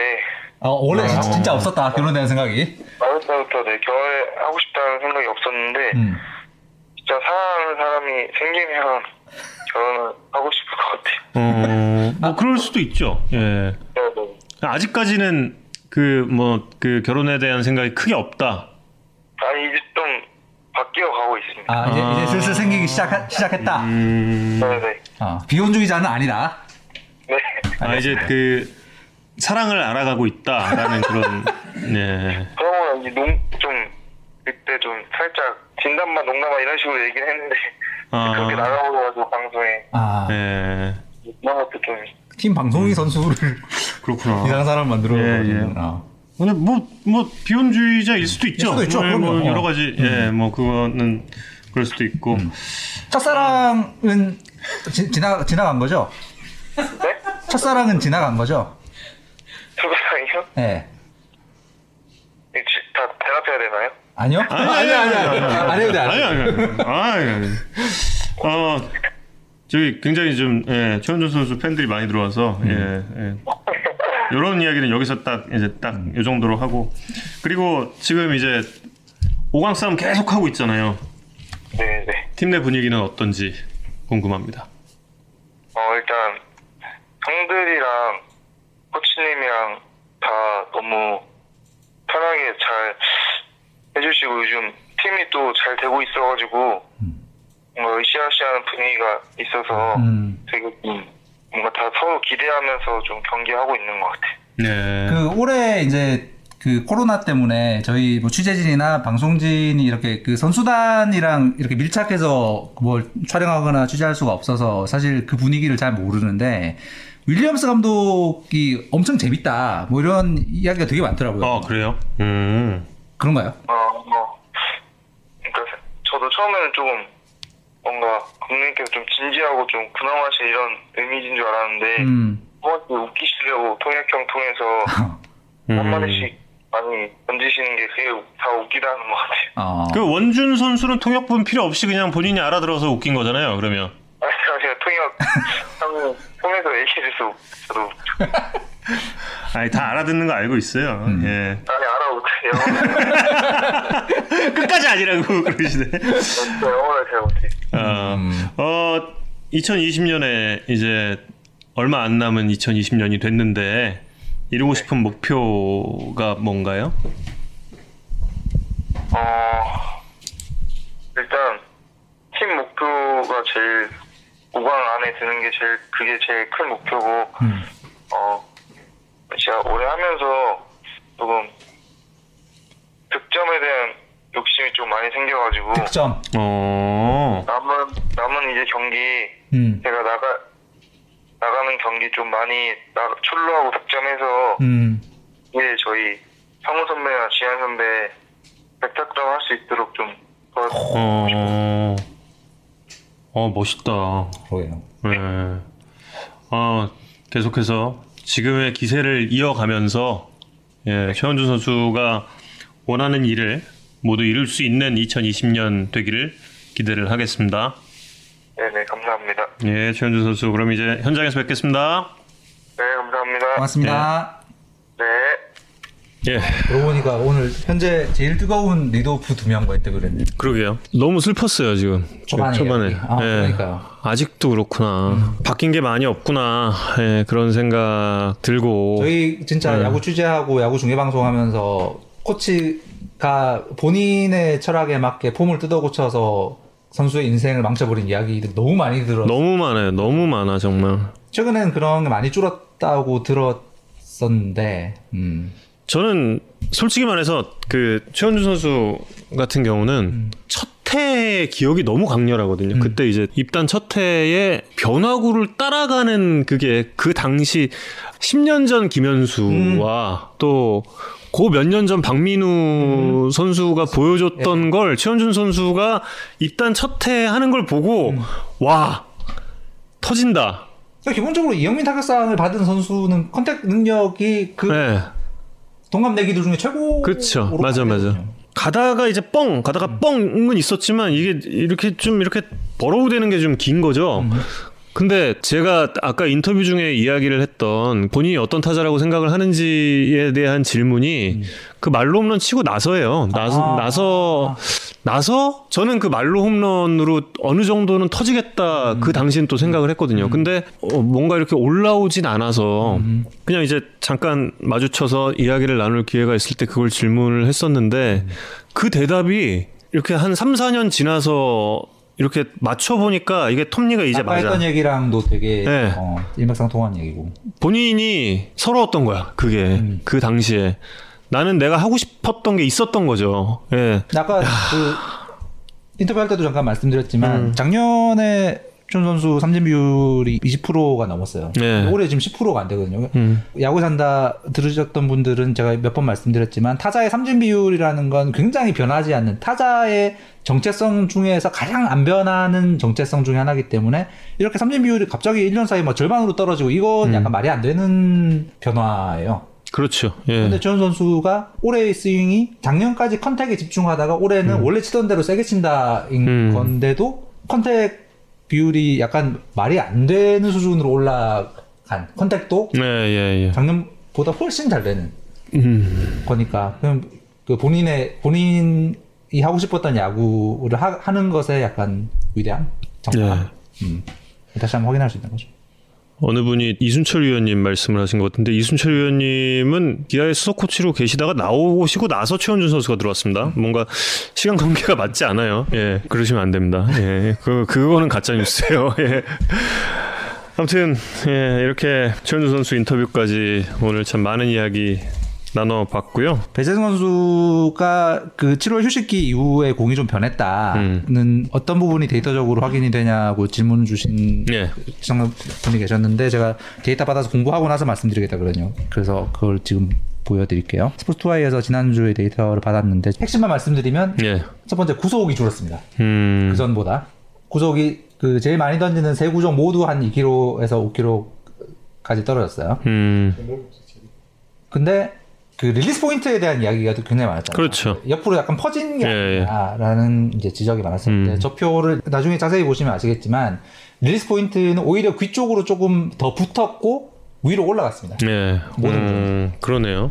어, 원래 어. 진짜 없었다 결혼에 대한 생각이. 네, 결혼을 하고 싶다는 생각이 없었는데 음. 진짜 사랑하는 사람이 생기면 결혼을 하고 싶을 것 같아요. 어, 뭐 그럴 수도 있죠. 예. 네, 네. 아직까지는 그 뭐 그 결혼에 대한 생각이 크게 없다. 아니 이제 좀 바뀌어 가고 있습니다. 아 이제 아. 이제 슬슬 생기기 시작 시작했다. 음, 네네. 어, 비혼주의자는 아니다. 네. 아 이제 그 사랑을 알아가고 있다라는 그런 네. 그러면 이제 농좀 그때 좀 살짝 진단만 농담만 이런 식으로 얘기를 했는데 아. 그렇게 나가버려가지고 방송에 아, 예. 것도 좀 팀 방송이 선수를 그렇구나. 이상한 사람 만들어. 예, 예. 어. 근데 뭐뭐 비혼주의자일 수도 있죠. 수도 있죠, 예, 뭐 그럼요. 여러 어. 가지 예, 뭐 그거는 그럴 수도 있고. 첫사랑은 지, 지나 지나간 거죠? 네? 첫사랑은 지나간 거죠? 첫사랑이요? 예. 이거 지- 다 대답해야 되나요? 아니요? 아니 아니 아니 안 해도 돼. 안 아니 해도 돼. 아니 아니. 아니. 어 저기 굉장히 좀 예, 최원준 선수 팬들이 많이 들어와서 예, 예. 이런 이야기는 여기서 딱 이제 딱이 정도로 하고 그리고 지금 이제 5강 싸움 계속 하고 있잖아요. 네네. 팀 내 분위기는 어떤지 궁금합니다. 어 일단 형들이랑 코치님이랑 다 너무 편하게 잘 해주시고 요즘 팀이 또 잘 되고 있어가지고 뭔가 으쌰으쌰하는 분위기가 있어서 음. 되게 좀 뭔가 다 서로 기대하면서 좀 경기하고 있는 것 같아요. 네. 그 올해 이제 그 코로나 때문에 저희 뭐 취재진이나 방송진이 이렇게 그 선수단이랑 이렇게 밀착해서 뭘 촬영하거나 취재할 수가 없어서 사실 그 분위기를 잘 모르는데 윌리엄스 감독이 엄청 재밌다 뭐 이런 이야기가 되게 많더라고요. 어 그래요? 음. 그런가요? 어, 뭐, 그러니까 저도 처음에는 조금 뭔가 감독님께서 좀 진지하고 좀 근엄하신 이런 이미지인 줄 알았는데 음. 한번씩 웃기시려고 통역형 통해서 음. 한마디씩 많이 던지시는 게 그게 다 웃기다는 것 같아요. 어. 그 원준 선수는 통역분 필요 없이 그냥 본인이 알아들어서 웃긴 거잖아요. 그러면. 아니, 제가 통역 통해서 얘기해줘서 저도 아니 다 알아듣는 거 알고 있어요. 예. 아니 알아 못해요. 끝까지 아니라고 그러시네. 진짜 영어를 잘 못해. 어, 음. 어 2020년에 이제 얼마 안 남은 2020년이 됐는데 이루고 싶은 목표가 뭔가요? 어, 일단, 팀 목표가 제일, 5강 안에 드는 게 제일, 그게 제일 큰 목표고, 음. 어, 제가 오래 하면서 조금, 득점에 대한 욕심이 좀 많이 생겨가지고, 득점. 어. 남은, 남은 이제 경기, 음. 제가 나가, 나가는 경기 좀 많이 나, 출루하고 득점해서, 음. 이게 저희 성우 선배나 지한 선배 100득점 할 수 있도록 좀 도와주고 어. 어 멋있다. 그러게요. 네. 어, 계속해서 지금의 기세를 이어가면서 예, 최원준 선수가 원하는 일을 모두 이룰 수 있는 2020년 되기를 기대를 하겠습니다. 네네 감사합니다. 예, 최원준 선수 그럼 이제 현장에서 뵙겠습니다. 네 감사합니다. 고맙습니다. 네. 예, 그러고 보니까 오늘 현재 제일 뜨거운 리드오프 두 명과 했다 그랬네. 그러게요. 너무 슬펐어요 지금 초반에 초반에. 아, 예. 그러니까요. 아직도 그렇구나. 바뀐 게 많이 없구나. 예, 그런 생각 들고. 저희 진짜 네. 야구 취재하고 야구 중계 방송하면서 코치가 본인의 철학에 맞게 폼을 뜯어 고쳐서 선수의 인생을 망쳐버린 이야기들 너무 많이 들어. 너무 많아요. 너무 많아 정말. 최근엔 그런 게 많이 줄었다고 들었었는데, 음. 저는 솔직히 말해서 그 최원준 선수 같은 경우는 음. 첫 해의 기억이 너무 강렬하거든요. 그때 이제 입단 첫 해에 변화구를 따라가는 그게 그 당시 10년 전 김현수와 음. 또 그몇년 전 박민우 선수가 보여줬던 걸 최원준 선수가 입단 첫해 하는 걸 보고 음. 와 터진다. 그러니까 기본적으로 이영민 타격상을 받은 선수는 컨택 능력이 그 네. 동갑 내기들 중에 최고. 그렇죠. 맞아 맞아. 가다가 이제 뻥 가다가 뻥은 있었지만 이게 이렇게 좀 이렇게 버러우 되는 게 좀 긴 거죠. 근데 제가 아까 인터뷰 중에 이야기를 했던 본인이 어떤 타자라고 생각을 하는지에 대한 질문이 그 말로 홈런 치고 나서예요. 나서 아. 나서 나서 저는 그 말로 홈런으로 어느 정도는 터지겠다 그 당시엔 또 생각을 했거든요. 근데 어, 뭔가 이렇게 올라오진 않아서 그냥 이제 잠깐 마주쳐서 이야기를 나눌 기회가 있을 때 그걸 질문을 했었는데 그 대답이 이렇게 한 3, 4년 지나서 이렇게 맞춰 보니까 이게 톱니가 이제 아까 맞아. 했던 얘기랑도 되게 네. 어, 일맥상통한 얘기고. 본인이 서러웠던 거야. 그게 그 당시에 나는 내가 하고 싶었던 게 있었던 거죠. 예. 아까 그 인터뷰할 때도 잠깐 말씀드렸지만 음. 작년에 준 선수 삼진 비율이 20%가 넘었어요. 네. 올해 지금 10%가 안 되거든요. 음. 야구 산다 들으셨던 분들은 제가 몇 번 말씀드렸지만 타자의 삼진 비율이라는 건 굉장히 변하지 않는 타자의 정체성 중에서 가장 안 변하는 정체성 중에 하나이기 때문에 이렇게 삼진 비율이 갑자기 1년 사이에 뭐 절반으로 떨어지고 이건 음. 약간 말이 안 되는 변화예요. 그렇죠. 예. 근데 지원 선수가 올해의 스윙이 작년까지 contact에 집중하다가 올해는 원래 치던 대로 세게 친다인 음. 건데도 contact 비율이 약간 말이 안 되는 수준으로 올라간 contact도 네, 예, 예. 작년보다 훨씬 잘 되는 음. 거니까 그럼 그 본인의 본인이 하고 싶었던 야구를 하, 는 것에 약간 위대한 정답. 예. 음. 다시 한번 확인할 수 있는 거죠. 어느 분이 이순철 위원님 말씀을 하신 것 같은데 이순철 위원님은 기아의 수석 코치로 계시다가 나오시고 나서 최원준 선수가 들어왔습니다. 뭔가 시간 관계가 맞지 않아요. 예, 그러시면 안 됩니다. 예, 그 그거는 가짜 뉴스예요. 예. 아무튼 예, 이렇게 최원준 선수 인터뷰까지 오늘 참 많은 이야기 나눠봤고요. 배재승 선수가 그 7월 휴식기 이후에 공이 좀 변했다는 음. 어떤 부분이 데이터적으로 확인이 되냐고 질문 주신 예, 시청자분이 계셨는데 제가 데이터 받아서 공부하고 나서 말씀드리겠다 그러요 그래서 그걸 지금 보여드릴게요. 스포츠투아이에서 지난주에 데이터를 받았는데 핵심만 말씀드리면 예, 첫 번째 구속이 줄었습니다. 음, 그 전보다 구속이 그 제일 많이 던지는 세 구종 모두 한 2km에서 5km까지 떨어졌어요. 음, 근데 그 release point에 대한 이야기가 굉장히 많았잖아요. 그렇죠. 옆으로 약간 퍼진 게 예, 예. 아니라는 이제 지적이 많았었는데 음. 저 표를 나중에 자세히 보시면 아시겠지만 release point는 오히려 귀 쪽으로 조금 더 붙었고 위로 올라갔습니다. 예, 모든 음, 그러네요.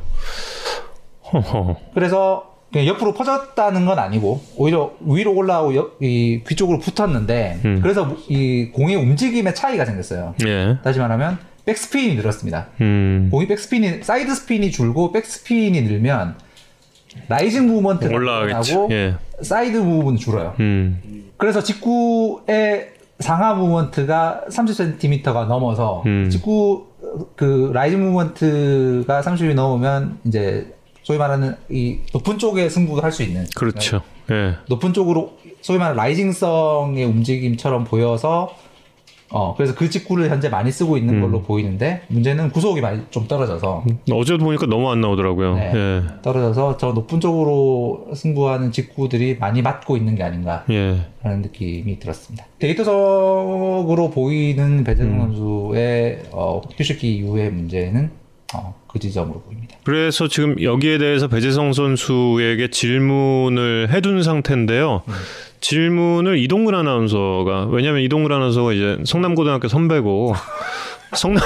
허허. 그래서 그냥 옆으로 퍼졌다는 건 아니고 오히려 위로 올라오고 옆- 이 귀 쪽으로 붙었는데 음. 그래서 이 공의 움직임에 차이가 생겼어요. 예, 다시 말하면 백스핀이 늘었습니다. 음, 공이 백스핀이 side spin이 줄고 백스핀이 늘면 rising movement가 올라가겠죠. 늘어나고 예, side move는 줄어요. 음, 그래서 직구의 상하 movement가 30cm가 넘어서 음. 직구 그 rising movement가 30이 넘으면 이제 소위 말하는 이 높은 쪽에 승부를 할 수 있는 그렇죠. 예, 높은 쪽으로 소위 말하는 rising성의 움직임처럼 보여서 어 그래서 그 직구를 현재 많이 쓰고 있는 걸로 보이는데 문제는 구속이 많이 좀 떨어져서 어제도 보니까 너무 안 나오더라고요. 네, 예. 떨어져서 저 높은 쪽으로 승부하는 직구들이 많이 맞고 있는 게 아닌가라는 예. 느낌이 들었습니다. 데이터적으로 보이는 배재성 음. 선수의 어, 휴식기 이후의 문제는 어, 그 지점으로 보입니다. 그래서 지금 여기에 대해서 배재성 선수에게 질문을 해둔 상태인데요. 질문을 이동근 아나운서가 왜냐하면 이동근 아나운서가 이제 성남고등학교 선배고 성남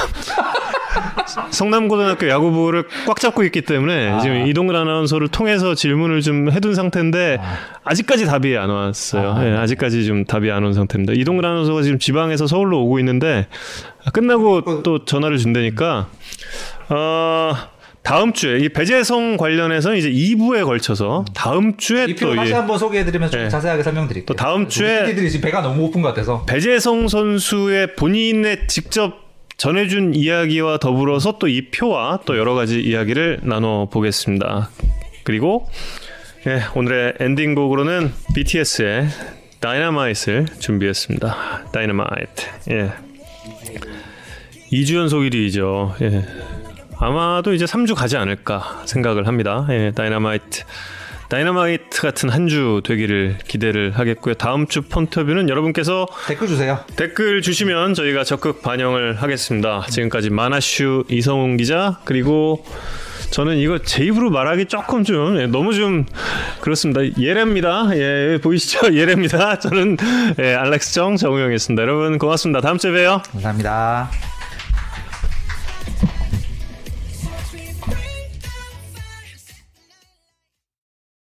성남고등학교 야구부를 꽉 잡고 있기 때문에 아. 지금 이동근 아나운서를 통해서 질문을 좀 해둔 상태인데 아 직까지 답이 안 왔어요. 아. 예, 아직까지 좀 답이 안 온 상태입니다. 이동근 아나운서가 지금 지방에서 서울로 오고 있는데 끝나고 또 전화를 준다니까 어. 다음 주에 이 배재성 관련해서 이제 2부에 걸쳐서 다음 주에 이또표 다시 이 한번 소개해드리면 좀 네. 자세하게 설명드릴게요. 또 다음 주에- PD들이 지금 배가 너무 고픈 것 같아서 배제성 선수의 본인의 직접 전해준 이야기와 더불어서 또 이 표와 또 여러 가지 이야기를 나눠 보겠습니다. 그리고 예, 오늘의 엔딩곡으로는 BTS의 다이너마이트를 준비했습니다. 다이너마이트. 예. 2주 연속 1위죠. 예. 아마도 이제 3주 가지 않을까 생각을 합니다. 예, 다이너마이트. 다이너마이트 같은 한 주 되기를 기대를 하겠고요. 다음 주 폰터뷰는 여러분께서 댓글 주세요. 댓글 주시면 저희가 적극 반영을 하겠습니다. 지금까지 마나슈 이성훈 기자 그리고 저는 이거 제 입으로 말하기 조금 좀 예, 너무 좀 그렇습니다. 예래입니다. 예 보이시죠? 예래입니다. 저는 예, 알렉스 정 정우영이었습니다. 여러분 고맙습니다. 다음 주에 봬요. 감사합니다.